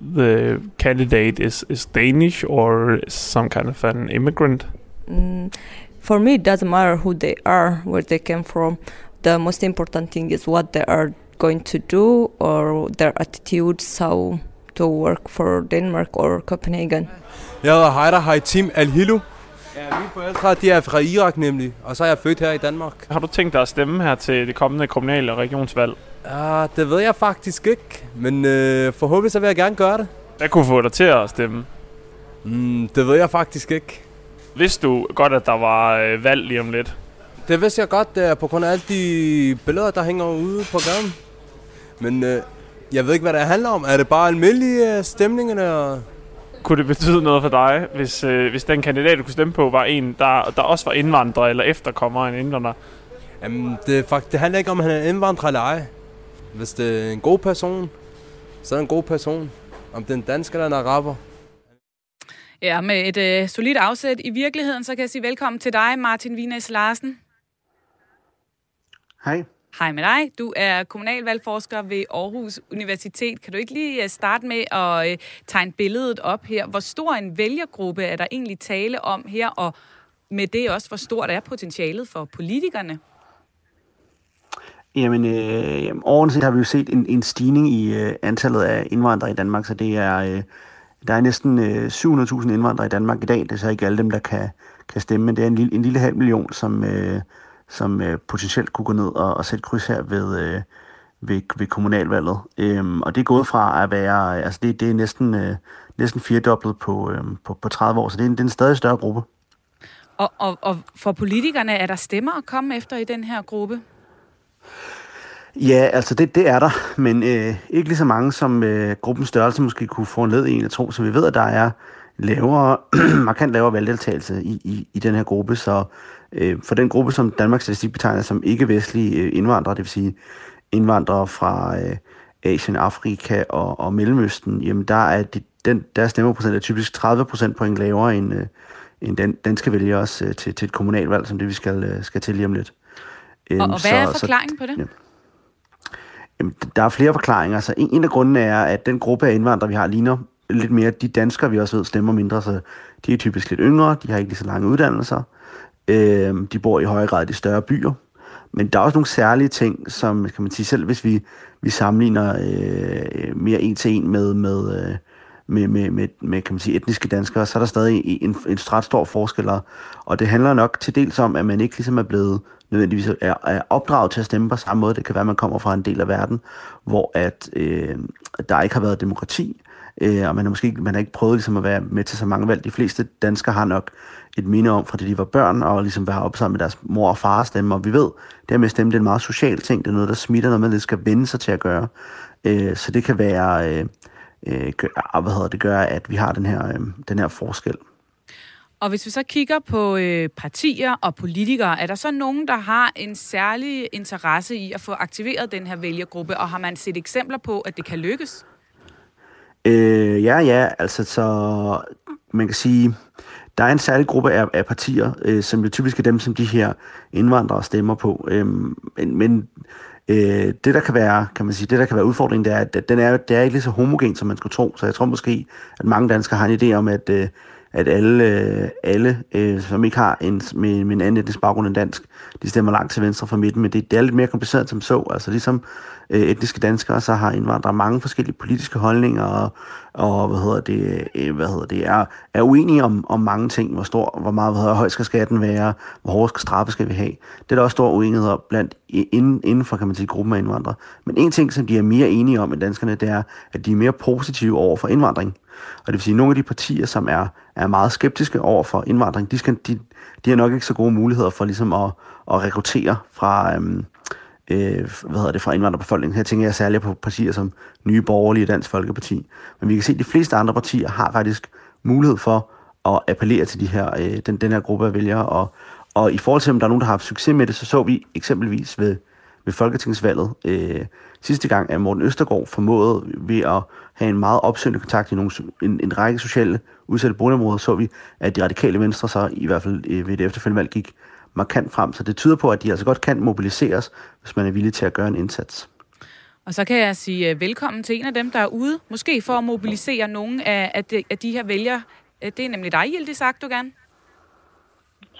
Speaker 20: the candidate is, is Danish or is some kind of an immigrant?
Speaker 21: Mm, for me, it doesn't matter who they are, where they came from. The most important thing is what they are going to do or their attitudes, how to work for Denmark or Copenhagen.
Speaker 22: Jeg hedder Heider Haitim Al-Hilu. Ja, mine forældre de er fra Irak nemlig, og så er jeg født her i Danmark.
Speaker 20: Har du tænkt dig at stemme her til det kommende kommunale og regionsvalg?
Speaker 22: Ja, det ved jeg faktisk ikke, men øh, forhåbentlig så vil jeg gerne gøre det.
Speaker 20: Hvad kunne få dig til at stemme?
Speaker 22: Mm, det ved jeg faktisk ikke.
Speaker 20: Vidste du godt, at der var øh, valg lige om lidt?
Speaker 22: Det vidste jeg godt, øh, på grund af alle de billeder, der hænger ude på gaden. Men øh, jeg ved ikke, hvad det handler om. Er det bare almindelige øh, stemning, eller...
Speaker 20: Kunne det betyde noget for dig, hvis, øh, hvis den kandidat, du kunne stemme på, var en, der, der også var indvandrer eller efterkommer en indvandrer?
Speaker 22: Jamen, det, faktisk, det handler ikke om, at han er indvandrer eller ej. Hvis det er en god person, så er det en god person. Om det er en dansk eller en araber.
Speaker 1: Ja, med et øh, solidt afsæt i virkeligheden, så kan jeg sige velkommen til dig, Martin Wienes Larsen.
Speaker 23: Hej.
Speaker 1: Hej med dig. Du er kommunalvalgforsker ved Aarhus Universitet. Kan du ikke lige øh, starte med at øh, tegne billedet op her? Hvor stor en vælgergruppe er der egentlig tale om her, og med det også, hvor stort er potentialet for politikerne?
Speaker 23: Jamen, øh, overordnet set har vi jo set en, en stigning i øh, antallet af indvandrere i Danmark, så det er, øh, der er næsten øh, 700.000 indvandrere i Danmark i dag. Det er så ikke alle dem, der kan, kan stemme, men det er en lille, en lille halv million, som, øh, som øh, potentielt kunne gå ned og, og sætte kryds her ved, øh, ved, ved kommunalvalget. Øhm, og det er gået fra at være, altså det, det er næsten, øh, næsten firedoblet på, øh, på, på 30 år, så det er, en, det er en stadig større gruppe.
Speaker 1: Og, og, og for politikerne, er der stemmer at komme efter i den her gruppe?
Speaker 23: Ja, altså det, det er der, men øh, ikke lige så mange, som øh, gruppens størrelse måske kunne få en led i en at tro. Så vi ved, at der er lavere, *clears throat* markant lavere valgdeltagelse i, i, i den her gruppe. Så øh, for den gruppe, som Danmarks Statistik betegner som ikke-vestlige øh, indvandrere, det vil sige indvandrere fra øh, Asien, Afrika og, og Mellemøsten, jamen der er de, den, der stemmeprocent er typisk 30 procent point lavere end, øh, end den danske vælgere også øh, til, til et kommunalvalg, som det vi skal, øh, skal til lige om lidt.
Speaker 1: Og, og hvad så, er forklaringen så, på det? Ja.
Speaker 23: Jamen, der er flere forklaringer. Så en, en af grundene er, at den gruppe af indvandrere, vi har, ligner lidt mere de danskere, vi også ved stemmer mindre, så de er typisk lidt yngre, de har ikke lige så lange uddannelser, øh, de bor i høj grad i de større byer, men der er også nogle særlige ting, som kan man sige selv, hvis vi, vi sammenligner øh, mere en til en med, med, øh, med, med, med, med kan man sige, etniske danskere, så er der stadig en, en ret stor forskel. Og det handler nok til dels om, at man ikke ligesom er blevet nødvendigvis er, er opdraget til at stemme på samme måde. Det kan være, at man kommer fra en del af verden, hvor at øh, der ikke har været demokrati, øh, og man har måske ikke, man har ikke prøvet ligesom at være med til så mange valg. De fleste danskere har nok et minde om, fra det de var børn, og ligesom være op sammen med deres mor og far stemme, og vi ved, det her med at stemme, det er en meget social ting, det er noget, der smitter, noget man lidt skal vende sig til at gøre. Øh, så det kan være, øh, øh, gør, ah, hvad hedder det, gør, at vi har den her, øh, den her forskel.
Speaker 1: Og hvis vi så kigger på øh, partier og politikere, er der så nogen, der har en særlig interesse i at få aktiveret den her vælgergruppe, og har man set eksempler på, at det kan lykkes?
Speaker 23: Øh, ja, ja, altså så man kan sige, der er en særlig gruppe af, af partier, øh, som jo typisk er dem, som de her indvandrere stemmer på. Øh, men men øh, det, der kan være, kan man sige, det, der kan være udfordringen, det er, at den er, det er ikke lige så homogen, som man skulle tro. Så jeg tror måske, at mange danskere har en idé om, at, øh, at alle, alle øh, som ikke har en, med, med en anden etnisk baggrund end dansk, de stemmer langt til venstre for midten, men det, det er lidt mere kompliceret som så. Altså ligesom øh, etniske danskere, så har indvandrere mange forskellige politiske holdninger, og, og hvad hedder det, øh, hvad hedder det er, er uenige om, om mange ting, hvor stor, hvor meget hvad hedder, høj skal skatten være, hvor hårde skal straffe skal vi have. Det er der også stor uenighed blandt inden, inden for, kan man sige, gruppen af indvandrere. Men en ting, som de er mere enige om end danskerne, det er, at de er mere positive over for indvandring. Og det vil sige, at nogle af de partier, som er, er meget skeptiske over for indvandring, de, skal, de, de har nok ikke så gode muligheder for ligesom at, at rekruttere fra, øhm, øh, hvad hedder det, fra indvandrerbefolkningen. Her tænker jeg særligt på partier som Nye Borgerlige og Dansk Folkeparti. Men vi kan se, at de fleste andre partier har faktisk mulighed for at appellere til de her, øh, den, den her gruppe af vælgere. Og, og i forhold til, om der er nogen, der har haft succes med det, så så vi eksempelvis ved, ved Folketingsvalget øh, sidste gang, at Morten Østergaard formåede ved at have en meget opsøgende kontakt i nogle, en, en række sociale udsatte boligområder, så vi, at de radikale venstre så i hvert fald øh, ved det efterfølgende valg gik markant frem. Så det tyder på, at de altså godt kan mobiliseres, hvis man er villig til at gøre en indsats.
Speaker 1: Og så kan jeg sige uh, velkommen til en af dem, der er ude, måske for at mobilisere nogle af, af, de, af de her vælgere. Øh, det er nemlig dig, Yildiz Akdogan.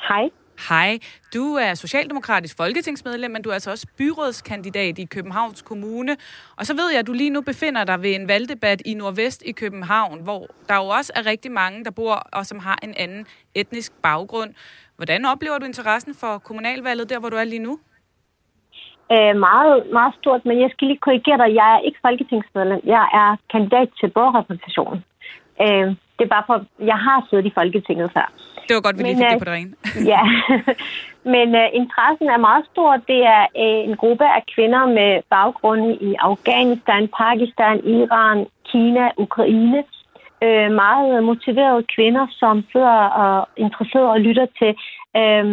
Speaker 24: Hej.
Speaker 1: Hej. Du er socialdemokratisk folketingsmedlem, men du er altså også byrådskandidat i Københavns Kommune. Og så ved jeg, at du lige nu befinder dig ved en valgdebat i Nordvest i København, hvor der jo også er rigtig mange, der bor og som har en anden etnisk baggrund. Hvordan oplever du interessen for kommunalvalget der, hvor du er lige nu?
Speaker 24: Øh, meget, meget stort, men jeg skal lige korrigere dig. Jeg er ikke folketingsmedlem. Jeg er kandidat til borgerrepræsentationen. Øh, det er bare for, jeg har siddet i Folketinget før.
Speaker 1: Det var godt, vi lige fik det på det rene. *laughs*
Speaker 24: ja, men uh, interessen er meget stor. Det er uh, en gruppe af kvinder med baggrund i Afghanistan, Pakistan, Iran, Kina, Ukraine, øh, meget motiverede kvinder, som sidder og interesseret og lytter til øh,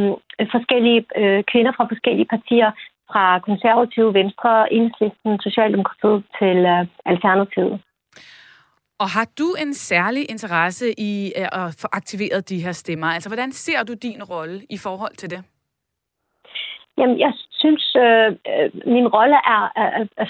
Speaker 24: forskellige øh, kvinder fra forskellige partier, fra konservative, venstre, enhedslisten, socialdemokratiet til øh, alternativet.
Speaker 1: Og har du en særlig interesse i øh, at få aktiveret de her stemmer? Altså, hvordan ser du din rolle i forhold til det?
Speaker 24: Jamen, jeg synes, øh, øh min rolle er, er, er, er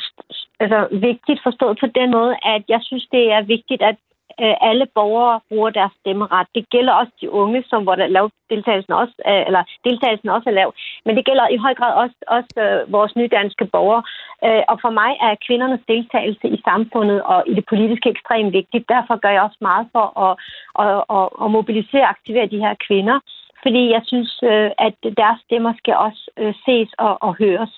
Speaker 24: altså, vigtigt forstået på den måde, at jeg synes, det er vigtigt, at Øh, alle borgere bruger deres stemmeret. Det gælder også de unge, som hvor der lav deltagelsen også, øh, eller deltagelsen også er lav. Men det gælder i høj grad også, også øh, vores nydanske borgere. Og for mig er kvindernes deltagelse i samfundet og i det politiske ekstremt vigtigt. Derfor gør jeg også meget for at, at, at, at mobilisere og aktivere de her kvinder. Fordi jeg synes, at deres stemmer skal også ses og, og høres.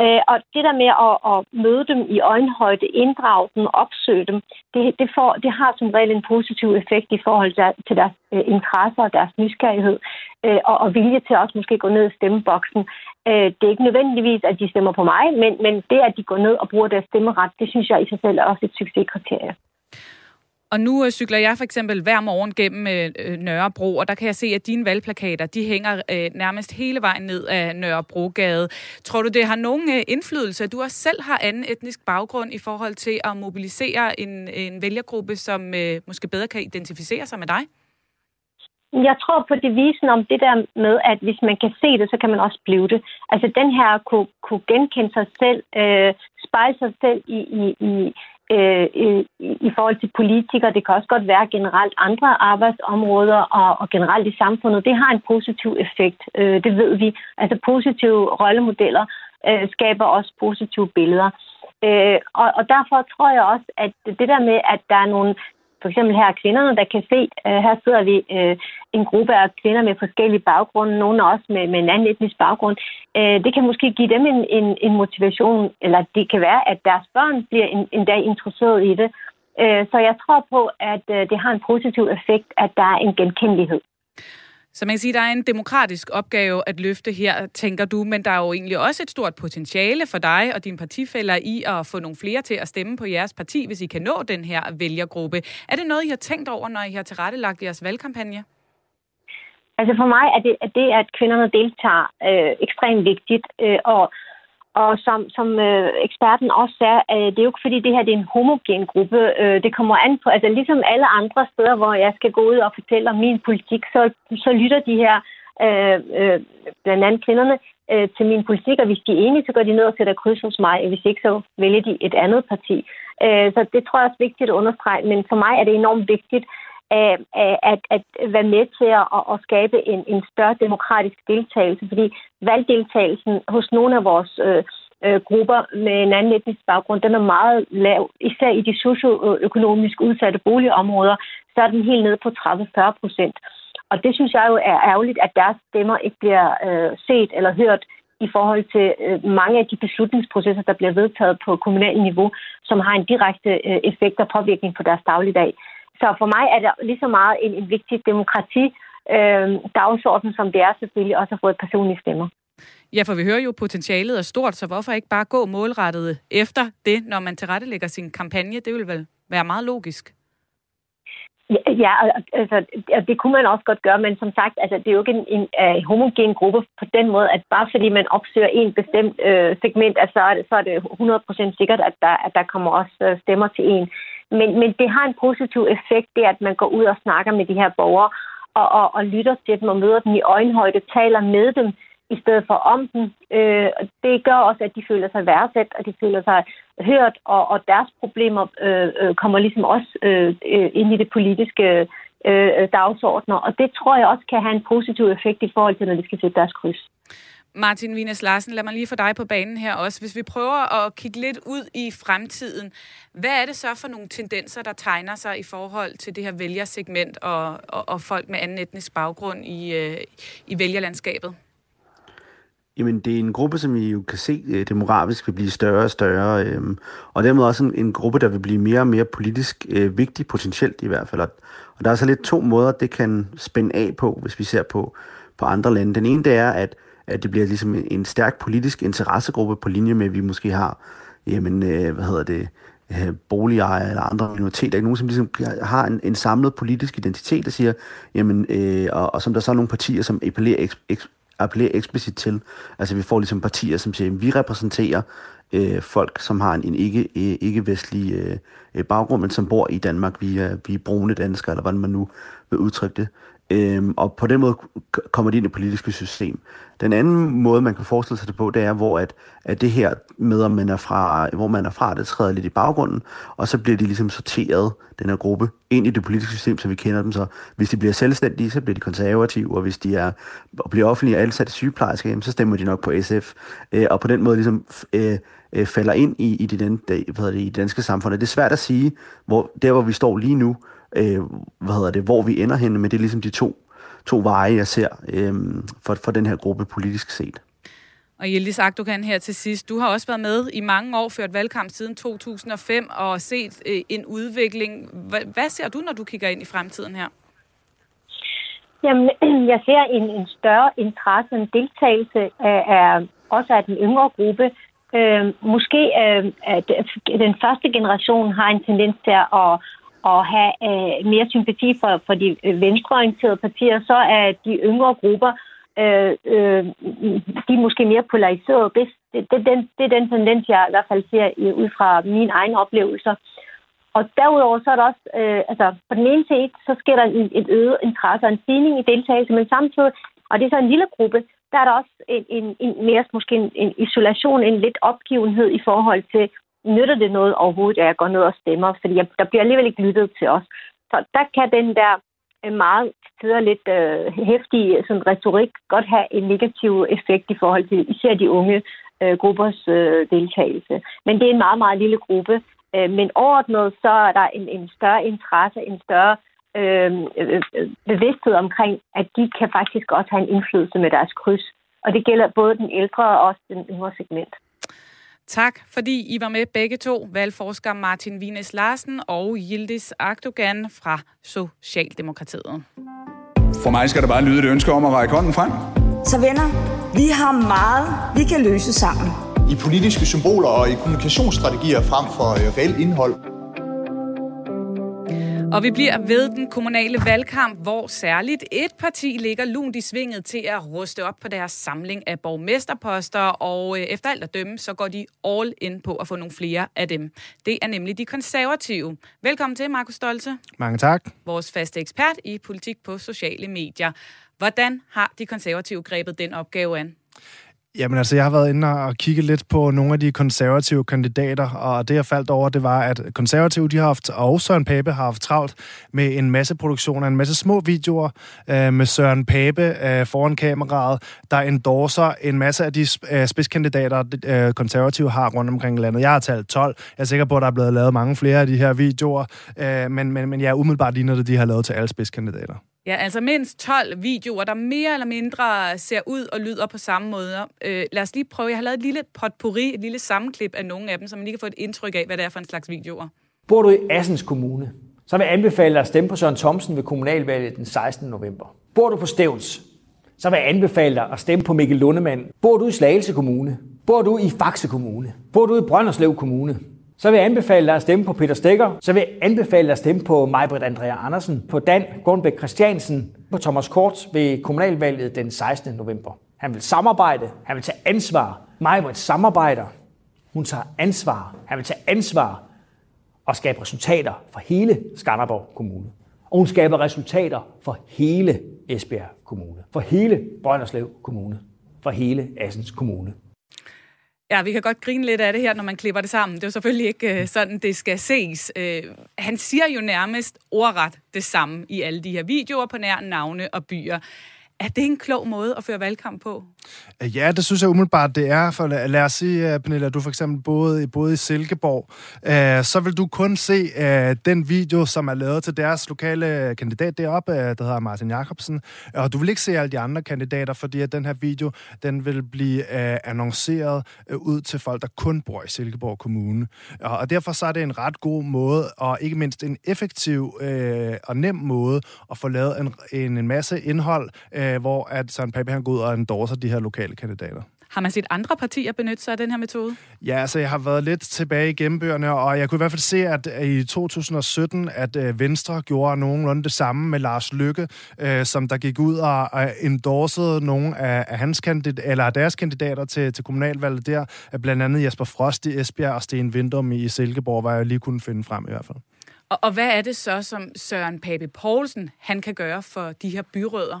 Speaker 24: Øh, og det der med at, at møde dem i øjenhøjde, inddrage dem, opsøge dem, det, det, får, det har som regel en positiv effekt i forhold til deres øh, interesser og deres nysgerrighed, øh, og, og vilje til også måske gå ned i stemmeboksen. Øh, det er ikke nødvendigvis, at de stemmer på mig, men, men det, at de går ned og bruger deres stemmeret, det synes jeg i sig selv er også et succeskriterie.
Speaker 1: Og nu øh, cykler jeg for eksempel hver morgen gennem øh, øh, Nørrebro, og der kan jeg se, at dine valgplakater, de hænger øh, nærmest hele vejen ned af Nørrebrogade. Tror du, det har nogen øh, indflydelse, at du også selv har anden etnisk baggrund i forhold til at mobilisere en, en vælgergruppe, som øh, måske bedre kan identificere sig med dig?
Speaker 24: Jeg tror på devisen om det der med, at hvis man kan se det, så kan man også blive det. Altså den her kunne, kunne genkende sig selv, øh, spejle sig selv i, i, i, øh, i, i forhold til politikere. Det kan også godt være generelt andre arbejdsområder og, og generelt i samfundet. Det har en positiv effekt, øh, det ved vi. Altså positive rollemodeller øh, skaber også positive billeder. Øh, og, og derfor tror jeg også, at det der med, at der er nogle for eksempel her kvinderne, der kan se, øh, her sidder vi øh, en gruppe af kvinder med forskellige baggrunde, nogle også med, med en anden etnisk baggrund. Øh, det kan måske give dem en, en, en motivation, eller det kan være, at deres børn bliver en, en dag interesseret i det. Øh, så jeg tror på, at øh, det har en positiv effekt, at der er en genkendelighed.
Speaker 1: Så man kan sige, at der er en demokratisk opgave at løfte her, tænker du, men der er jo egentlig også et stort potentiale for dig og dine partifælder i at få nogle flere til at stemme på jeres parti, hvis I kan nå den her vælgergruppe. Er det noget, I har tænkt over, når I har tilrettelagt jeres valgkampagne?
Speaker 24: Altså for mig er det, at det, at kvinderne deltager, øh, ekstremt vigtigt, øh, og og som, som øh, eksperten også sagde, øh, det er jo ikke fordi, det her det er en homogen gruppe. Øh, det kommer an på, altså ligesom alle andre steder, hvor jeg skal gå ud og fortælle om min politik, så, så lytter de her, øh, øh, blandt andet kvinderne, øh, til min politik, og hvis de er enige, så går de ned og sætter kryds hos mig, hvis ikke, så vælger de et andet parti. Øh, så det tror jeg også er vigtigt at understrege, men for mig er det enormt vigtigt, at, at, at være med til at, at skabe en, en større demokratisk deltagelse, fordi valgdeltagelsen hos nogle af vores øh, øh, grupper med en anden etnisk baggrund, den er meget lav, især i de socioøkonomisk udsatte boligområder, så er den helt nede på 30-40 procent. Og det synes jeg jo er ærgerligt, at deres stemmer ikke bliver øh, set eller hørt i forhold til øh, mange af de beslutningsprocesser, der bliver vedtaget på kommunalt niveau, som har en direkte øh, effekt og påvirkning på deres dagligdag. Så for mig er det lige så meget en, en vigtig demokrati øh, dagsorden, som det er selvfølgelig også at få et personligt stemmer.
Speaker 1: Ja, for vi hører jo, at potentialet er stort, så hvorfor ikke bare gå målrettet efter det, når man tilrettelægger sin kampagne? Det vil vel være meget logisk.
Speaker 24: Ja, altså, det kunne man også godt gøre, men som sagt, altså, det er jo ikke en, en, en homogen gruppe på den måde, at bare fordi man opsøger en bestemt øh, segment, altså, så, er det, så er det 100% sikkert, at der, at der kommer også øh, stemmer til en. Men, men det har en positiv effekt, det at man går ud og snakker med de her borgere, og, og, og lytter til dem og møder dem i øjenhøjde, taler med dem, i stedet for om dem. Øh, det gør også, at de føler sig værdsat, og de føler sig hørt, og, og deres problemer øh, øh, kommer ligesom også øh, øh ind i det politiske øh, øh, dagsordner. Og det tror jeg også kan have en positiv effekt i forhold til, når de skal sætte deres kryds.
Speaker 1: Martin Wienes Larsen, lad mig lige få dig på banen her også. Hvis vi prøver at kigge lidt ud i fremtiden, hvad er det så for nogle tendenser, der tegner sig i forhold til det her vælgersegment og, og, og folk med anden etnisk baggrund i, øh, i vælgerlandskabet?
Speaker 23: Jamen, det er en gruppe, som I jo kan se øh, demografisk vil blive større og større, øh, og dermed også en, en gruppe, der vil blive mere og mere politisk øh, vigtig, potentielt i hvert fald. Og der er så lidt to måder, det kan spænde af på, hvis vi ser på, på andre lande. Den ene, det er, at, at det bliver ligesom en, en stærk politisk interessegruppe på linje med, at vi måske har, jamen, øh, hvad hedder det, øh, boligejere eller andre minoriteter, ikke? nogen, som ligesom har en, en samlet politisk identitet, der siger, jamen, øh, og, og som der så er nogle partier, som appellerer eks, eks, appellerer eksplicit til. Altså vi får ligesom partier, som siger, at vi repræsenterer øh, folk, som har en, en ikke, øh, ikke-vestlig øh, øh, baggrund, men som bor i Danmark. Vi er, vi er brune danskere, eller hvordan man nu vil udtrykke det. Øhm, og på den måde kommer de ind i det politiske system. Den anden måde, man kan forestille sig det på, det er, hvor at, at det her med, om man er fra, hvor man er fra, det træder lidt i baggrunden, og så bliver de ligesom sorteret, den her gruppe, ind i det politiske system, så vi kender dem. Så hvis de bliver selvstændige, så bliver de konservative, og hvis de er, og bliver offentlige og i sygeplejersker, så stemmer de nok på SF. Øh, og på den måde ligesom øh, øh, falder ind i, i, det, hvad det, i det danske samfund. det er svært at sige, hvor, der hvor vi står lige nu, øh, hvad hedder det, hvor vi ender henne, men det er ligesom de to, to veje, jeg ser øh, for, for den her gruppe politisk set.
Speaker 1: Og Yildiz Akdogan her til sidst, du har også været med i mange år, ført valgkamp siden 2005 og set øh, en udvikling. Hvad, hvad ser du, når du kigger ind i fremtiden her?
Speaker 24: Jamen, *clears throat* jeg ser en, en større interesse, en deltagelse af, af også af den yngre gruppe. Øh, måske øh, at den første generation har en tendens til at at have øh, mere sympati for, for de øh, venstreorienterede partier, så er de yngre grupper øh, øh, de er måske mere polariserede. Det, det, det, den, det er den tendens, jeg i hvert fald ser ud fra mine egne oplevelser. Og derudover så er der også, øh, altså på den ene side, så sker der en, et øget interesse og en stigning i deltagelse, men samtidig, og det er så en lille gruppe, der er der også en, en, en mere måske en, en isolation, en lidt opgivenhed i forhold til, nytter det noget overhovedet, at jeg går ned og stemmer, fordi jeg, der bliver alligevel ikke lyttet til os. Så der kan den der øh, meget tider lidt øh, hæftige sådan, retorik godt have en negativ effekt i forhold til især de unge øh, gruppers øh, deltagelse. Men det er en meget, meget lille gruppe. Øh, men overordnet så er der en, en større interesse, en større øh, øh, bevidsthed omkring, at de kan faktisk også have en indflydelse med deres kryds. Og det gælder både den ældre og også den yngre segment.
Speaker 1: Tak, fordi I var med begge to, valgforsker Martin Vines Larsen og Yildiz Akdogan fra Socialdemokratiet.
Speaker 25: For mig skal der bare lyde et ønske om at række hånden frem.
Speaker 26: Så venner, vi har meget, vi kan løse sammen.
Speaker 27: I politiske symboler og i kommunikationsstrategier frem for øh, reelt indhold.
Speaker 1: Og vi bliver ved den kommunale valgkamp, hvor særligt et parti ligger lunt i svinget til at ruste op på deres samling af borgmesterposter, og øh, efter alt at dømme, så går de all in på at få nogle flere af dem. Det er nemlig de konservative. Velkommen til, Markus Stolte.
Speaker 28: Mange tak.
Speaker 1: Vores faste ekspert i politik på sociale medier. Hvordan har de konservative grebet den opgave an?
Speaker 28: Jamen altså, jeg har været inde og kigge lidt på nogle af de konservative kandidater, og det jeg faldt over, det var, at konservative, de har haft, og Søren Pape har haft travlt med en masse produktioner, en masse små videoer øh, med Søren Pape øh, foran kameraet, der endorser en masse af de øh, spidskandidater, øh, konservative har rundt omkring landet. Jeg har talt 12. Jeg er sikker på, at der er blevet lavet mange flere af de her videoer, øh, men, men, men jeg ja, umiddelbart ligner det, de har lavet til alle spidskandidater.
Speaker 1: Ja, altså mindst 12 videoer, der mere eller mindre ser ud og lyder på samme måde. Øh, lad os lige prøve. Jeg har lavet et lille potpourri, et lille sammenklip af nogle af dem, så man lige kan få et indtryk af, hvad det er for en slags videoer.
Speaker 29: Bor du i Assens Kommune, så vil jeg anbefale dig at stemme på Søren Thomsen ved kommunalvalget den 16. november. Bor du på Stævns, så vil jeg anbefale dig at stemme på Mikkel Lundemann. Bor du i Slagelse Kommune? Bor du i Faxe Kommune? Bor du i Brønderslev Kommune? Så vil jeg anbefale dig at stemme på Peter Stikker. Så vil jeg anbefale dig at stemme på Majbrit Andrea Andersen, på Dan Grundbæk Christiansen, på Thomas Kort ved kommunalvalget den 16. november. Han vil samarbejde. Han vil tage ansvar. Majbrit samarbejder. Hun tager ansvar. Han vil tage ansvar og skabe resultater for hele Skanderborg Kommune. Og hun skaber resultater for hele Esbjerg Kommune. For hele Brønderslev Kommune. For hele Assens Kommune.
Speaker 1: Ja, vi kan godt grine lidt af det her, når man klipper det sammen. Det er jo selvfølgelig ikke øh, sådan, det skal ses. Øh, han siger jo nærmest ordret det samme i alle de her videoer på nær navne og byer. Er det en klog måde at føre valgkamp på?
Speaker 28: Øh, ja, det synes jeg umiddelbart, det er. For lad os sige, øh, Pernille, at du for eksempel boede, boede i Silkeborg. Øh, så vil du kun se øh, den video, som er lavet til deres lokale kandidat deroppe, øh, der hedder Martin Jacobsen. Og du vil ikke se alle de andre kandidater, fordi at den her video, den vil blive øh, annonceret ud til folk, der kun bor i Silkeborg Kommune. Og derfor så er det en ret god måde, og ikke mindst en effektiv og nem måde, at få lavet en, en, en masse indhold, hvor at Søren Pape han går ud og endorser de her lokale kandidater.
Speaker 1: Har man set andre partier benytte sig af den her metode?
Speaker 28: Ja, altså jeg har været lidt tilbage i gennembøgerne, og jeg kunne i hvert fald se, at i 2017, at øh, Venstre gjorde nogenlunde det samme med Lars Lykke, øh, som der gik ud og, endorsede nogle af, af hans kandid- eller deres kandidater til, til kommunalvalget der, blandt andet Jesper Frost i Esbjerg og Sten Vindum i Silkeborg, hvor jeg lige kunne finde frem i hvert fald.
Speaker 1: Og, og hvad er det så, som Søren Pape Poulsen han kan gøre for de her byrødder?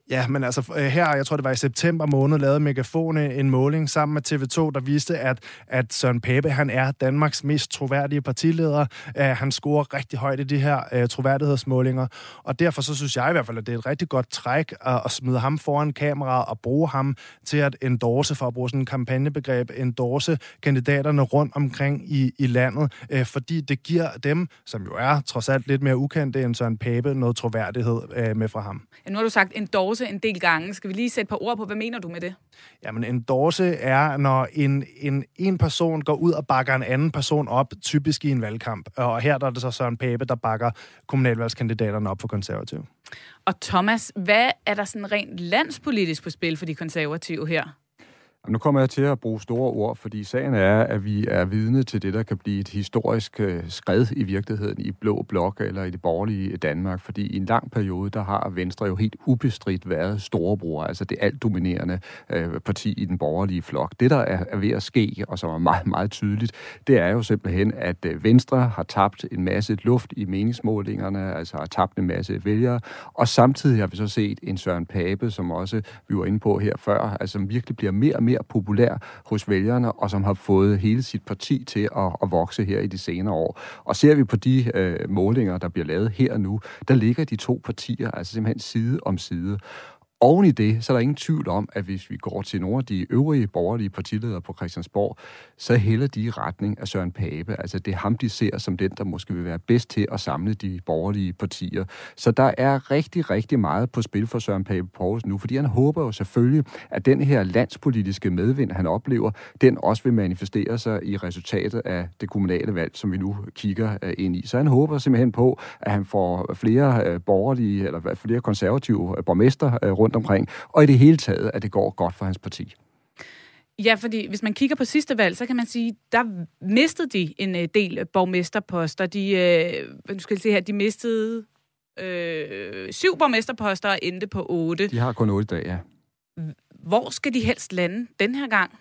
Speaker 28: Ja, men altså øh, her, jeg tror det var i september måned, lavede Megafone øh, en måling sammen med TV2, der viste, at, at Søren Pape, han er Danmarks mest troværdige partileder. Uh, han scorer rigtig højt i de her uh, troværdighedsmålinger, og derfor så synes jeg i hvert fald, at det er et rigtig godt træk at, at smide ham foran kameraet og bruge ham til at endorse, for at bruge sådan en kampagnebegreb, endorse kandidaterne rundt omkring i, i landet, uh, fordi det giver dem, som jo er trods alt lidt mere ukendte end Søren Pape, noget troværdighed uh, med fra ham.
Speaker 1: Ja, nu har du sagt endorse endorse en del gange. Skal vi lige sætte et par ord på, hvad mener du med det?
Speaker 28: Jamen, endorse er, når en, en, en person går ud og bakker en anden person op, typisk i en valgkamp. Og her der er det så Søren Pape, der bakker kommunalvalgskandidaterne op for konservative.
Speaker 1: Og Thomas, hvad er der sådan rent landspolitisk på spil for de konservative her?
Speaker 5: Nu kommer jeg til at bruge store ord, fordi sagen er, at vi er vidne til det, der kan blive et historisk øh, skred i virkeligheden i blå blok eller i det borgerlige Danmark, fordi i en lang periode, der har Venstre jo helt ubestridt været storebror, altså det alt dominerende øh, parti i den borgerlige flok. Det, der er, er ved at ske, og som er meget, meget tydeligt, det er jo simpelthen, at øh, Venstre har tabt en masse luft i meningsmålingerne, altså har tabt en masse vælgere, og samtidig har vi så set en Søren Pape, som også vi var inde på her før, altså som virkelig bliver mere og mere mere populær hos vælgerne, og som har fået hele sit parti til at, at vokse her i de senere år. Og ser vi på de øh, målinger, der bliver lavet her og nu, der ligger de to partier altså simpelthen side om side. Oven i det, så er der ingen tvivl om, at hvis vi går til nogle af de øvrige borgerlige partiledere på Christiansborg, så hælder de i retning af Søren Pape. Altså det er ham, de ser som den, der måske vil være bedst til at samle de borgerlige partier. Så der er rigtig, rigtig meget på spil for Søren Pape Poulsen nu, fordi han håber jo selvfølgelig, at den her landspolitiske medvind, han oplever, den også vil manifestere sig i resultatet af det kommunale valg, som vi nu kigger øh, ind i. Så han håber simpelthen på, at han får flere øh, borgerlige, eller flere konservative øh, borgmester rundt rundt omkring, og i det hele taget, at det går godt for hans parti.
Speaker 1: Ja, fordi hvis man kigger på sidste valg, så kan man sige, der mistede de en øh, del borgmesterposter. De, øh, nu skal jeg se her, de mistede øh, syv borgmesterposter og endte på otte.
Speaker 5: De har kun otte dage, ja.
Speaker 1: Hvor skal de helst lande den her gang?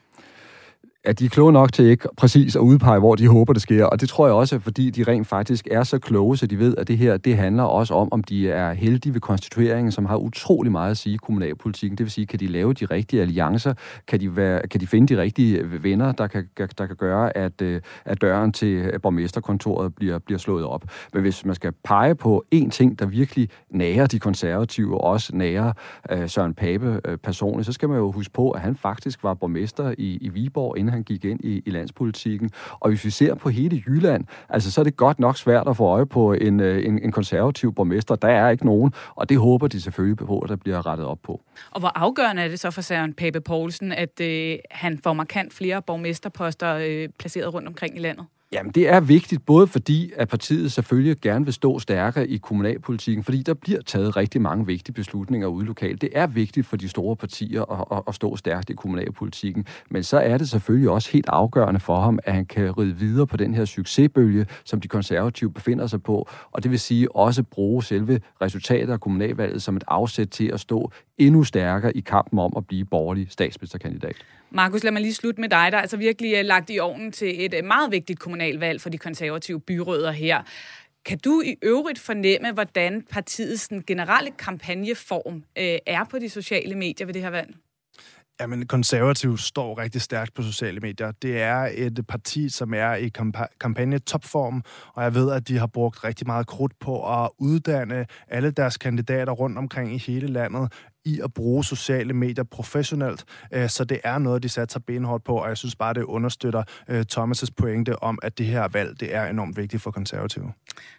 Speaker 5: At de er kloge nok til ikke præcis at udpege, hvor de håber, det sker. Og det tror jeg også, fordi de rent faktisk er så kloge, så de ved, at det her det handler også om, om de er heldige ved konstitueringen, som har utrolig meget at sige i kommunalpolitikken. Det vil sige, kan de lave de rigtige alliancer? Kan de, være, kan de finde de rigtige venner, der kan, der kan gøre, at, øh, at døren til borgmesterkontoret bliver, bliver slået op? Men hvis man skal pege på én ting, der virkelig nærer de konservative, og også nærer uh, Søren Pape uh, personligt, så skal man jo huske på, at han faktisk var borgmester i, i Viborg, inden han gik ind i, i landspolitikken. Og hvis vi ser på hele Jylland, altså så er det godt nok svært at få øje på en, øh, en, en konservativ borgmester. Der er ikke nogen, og det håber de selvfølgelig på, at der bliver rettet op på.
Speaker 1: Og hvor afgørende er det så for Søren Pape Poulsen, at øh, han får markant flere borgmesterposter øh, placeret rundt omkring i landet?
Speaker 5: Jamen, det er vigtigt, både fordi, at partiet selvfølgelig gerne vil stå stærkere i kommunalpolitikken, fordi der bliver taget rigtig mange vigtige beslutninger ude lokalt. Det er vigtigt for de store partier at, at, at stå stærkt i kommunalpolitikken, men så er det selvfølgelig også helt afgørende for ham, at han kan ride videre på den her succesbølge, som de konservative befinder sig på, og det vil sige også bruge selve resultatet af kommunalvalget som et afsæt til at stå endnu stærkere i kampen om at blive borgerlig statsministerkandidat.
Speaker 1: Markus, lad mig lige slutte med dig, der er altså virkelig øh, lagt i ovnen til et øh, meget vigtigt kommunalvalg for de konservative byrødder her. Kan du i øvrigt fornemme, hvordan partiets generelle kampagneform øh, er på de sociale medier ved det her valg?
Speaker 28: Jamen, konservativ står rigtig stærkt på sociale medier. Det er et parti, som er i kampagne-topform, og jeg ved, at de har brugt rigtig meget krudt på at uddanne alle deres kandidater rundt omkring i hele landet i at bruge sociale medier professionelt, øh, så det er noget, de satser benhårdt på, og jeg synes bare, det understøtter øh, Thomas' pointe om, at det her valg, det er enormt vigtigt for konservative.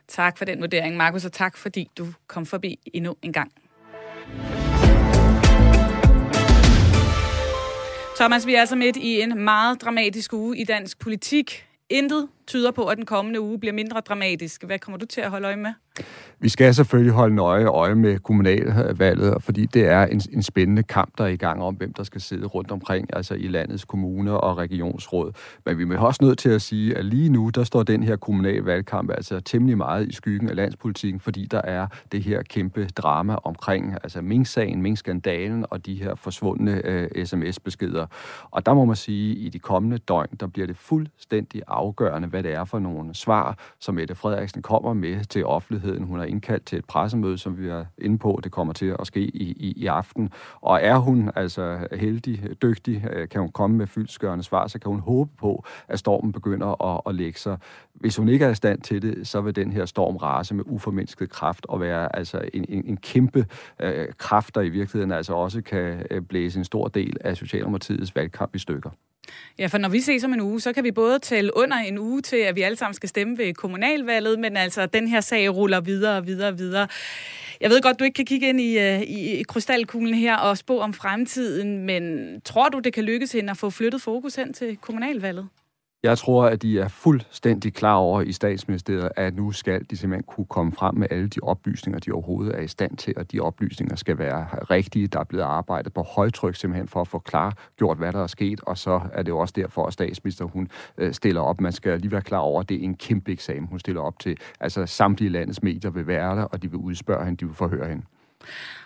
Speaker 1: Tak for den vurdering, Markus, og tak fordi du kom forbi endnu en gang. Thomas, vi er altså midt i en meget dramatisk uge i dansk politik. Intet tyder på, at den kommende uge bliver mindre dramatisk. Hvad kommer du til at holde øje med?
Speaker 5: Vi skal selvfølgelig holde nøje øje med kommunalvalget, fordi det er en, en spændende kamp, der er i gang om, hvem der skal sidde rundt omkring, altså i landets kommuner og regionsråd. Men vi er også nødt til at sige, at lige nu, der står den her kommunalvalgkamp altså temmelig meget i skyggen af landspolitikken, fordi der er det her kæmpe drama omkring altså Mink-sagen, Mink-skandalen og de her forsvundne øh, sms-beskeder. Og der må man sige, at i de kommende døgn, der bliver det fuldstændig afgørende, hvad det er for nogle svar, som Mette Frederiksen kommer med til offentligheden. Hun har indkaldt til et pressemøde, som vi er inde på, det kommer til at ske i, i, i aften. Og er hun altså heldig, dygtig, øh, kan hun komme med fyldskørende svar, så kan hun håbe på, at stormen begynder at, at lægge sig. Hvis hun ikke er i stand til det, så vil den her storm rase med uformindsket kraft og være altså en, en, en kæmpe øh, kraft, der i virkeligheden altså også kan øh, blæse en stor del af Socialdemokratiets valgkamp i stykker.
Speaker 1: Ja, for når vi ses om en uge, så kan vi både tælle under en uge til, at vi alle sammen skal stemme ved kommunalvalget, men altså, den her sag ruller videre og videre og videre. Jeg ved godt, du ikke kan kigge ind i, øh, i, i krystalkuglen her og spå om fremtiden, men tror du, det kan lykkes hende at få flyttet fokus hen til kommunalvalget?
Speaker 5: Jeg tror, at de er fuldstændig klar over i statsministeriet, at nu skal de simpelthen kunne komme frem med alle de oplysninger, de overhovedet er i stand til, og de oplysninger skal være rigtige. Der er blevet arbejdet på højtryk simpelthen for at få klar gjort, hvad der er sket, og så er det jo også derfor, at statsminister hun øh, stiller op. Man skal lige være klar over, at det er en kæmpe eksamen, hun stiller op til. Altså samtlige landets medier vil være der, og de vil udspørge hende, de vil forhøre hende.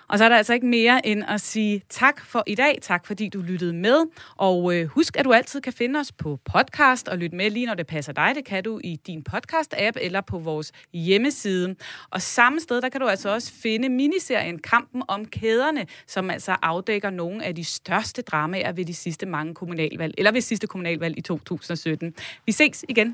Speaker 1: Og så er der altså ikke mere end at sige tak for i dag. Tak fordi du lyttede med. Og øh, husk, at du altid kan finde os på podcast og lytte med lige når det passer dig. Det kan du i din podcast-app eller på vores hjemmeside. Og samme sted, der kan du altså også finde miniserien Kampen om kæderne, som altså afdækker nogle af de største dramaer ved de sidste mange kommunalvalg, eller ved sidste kommunalvalg i 2017. Vi ses igen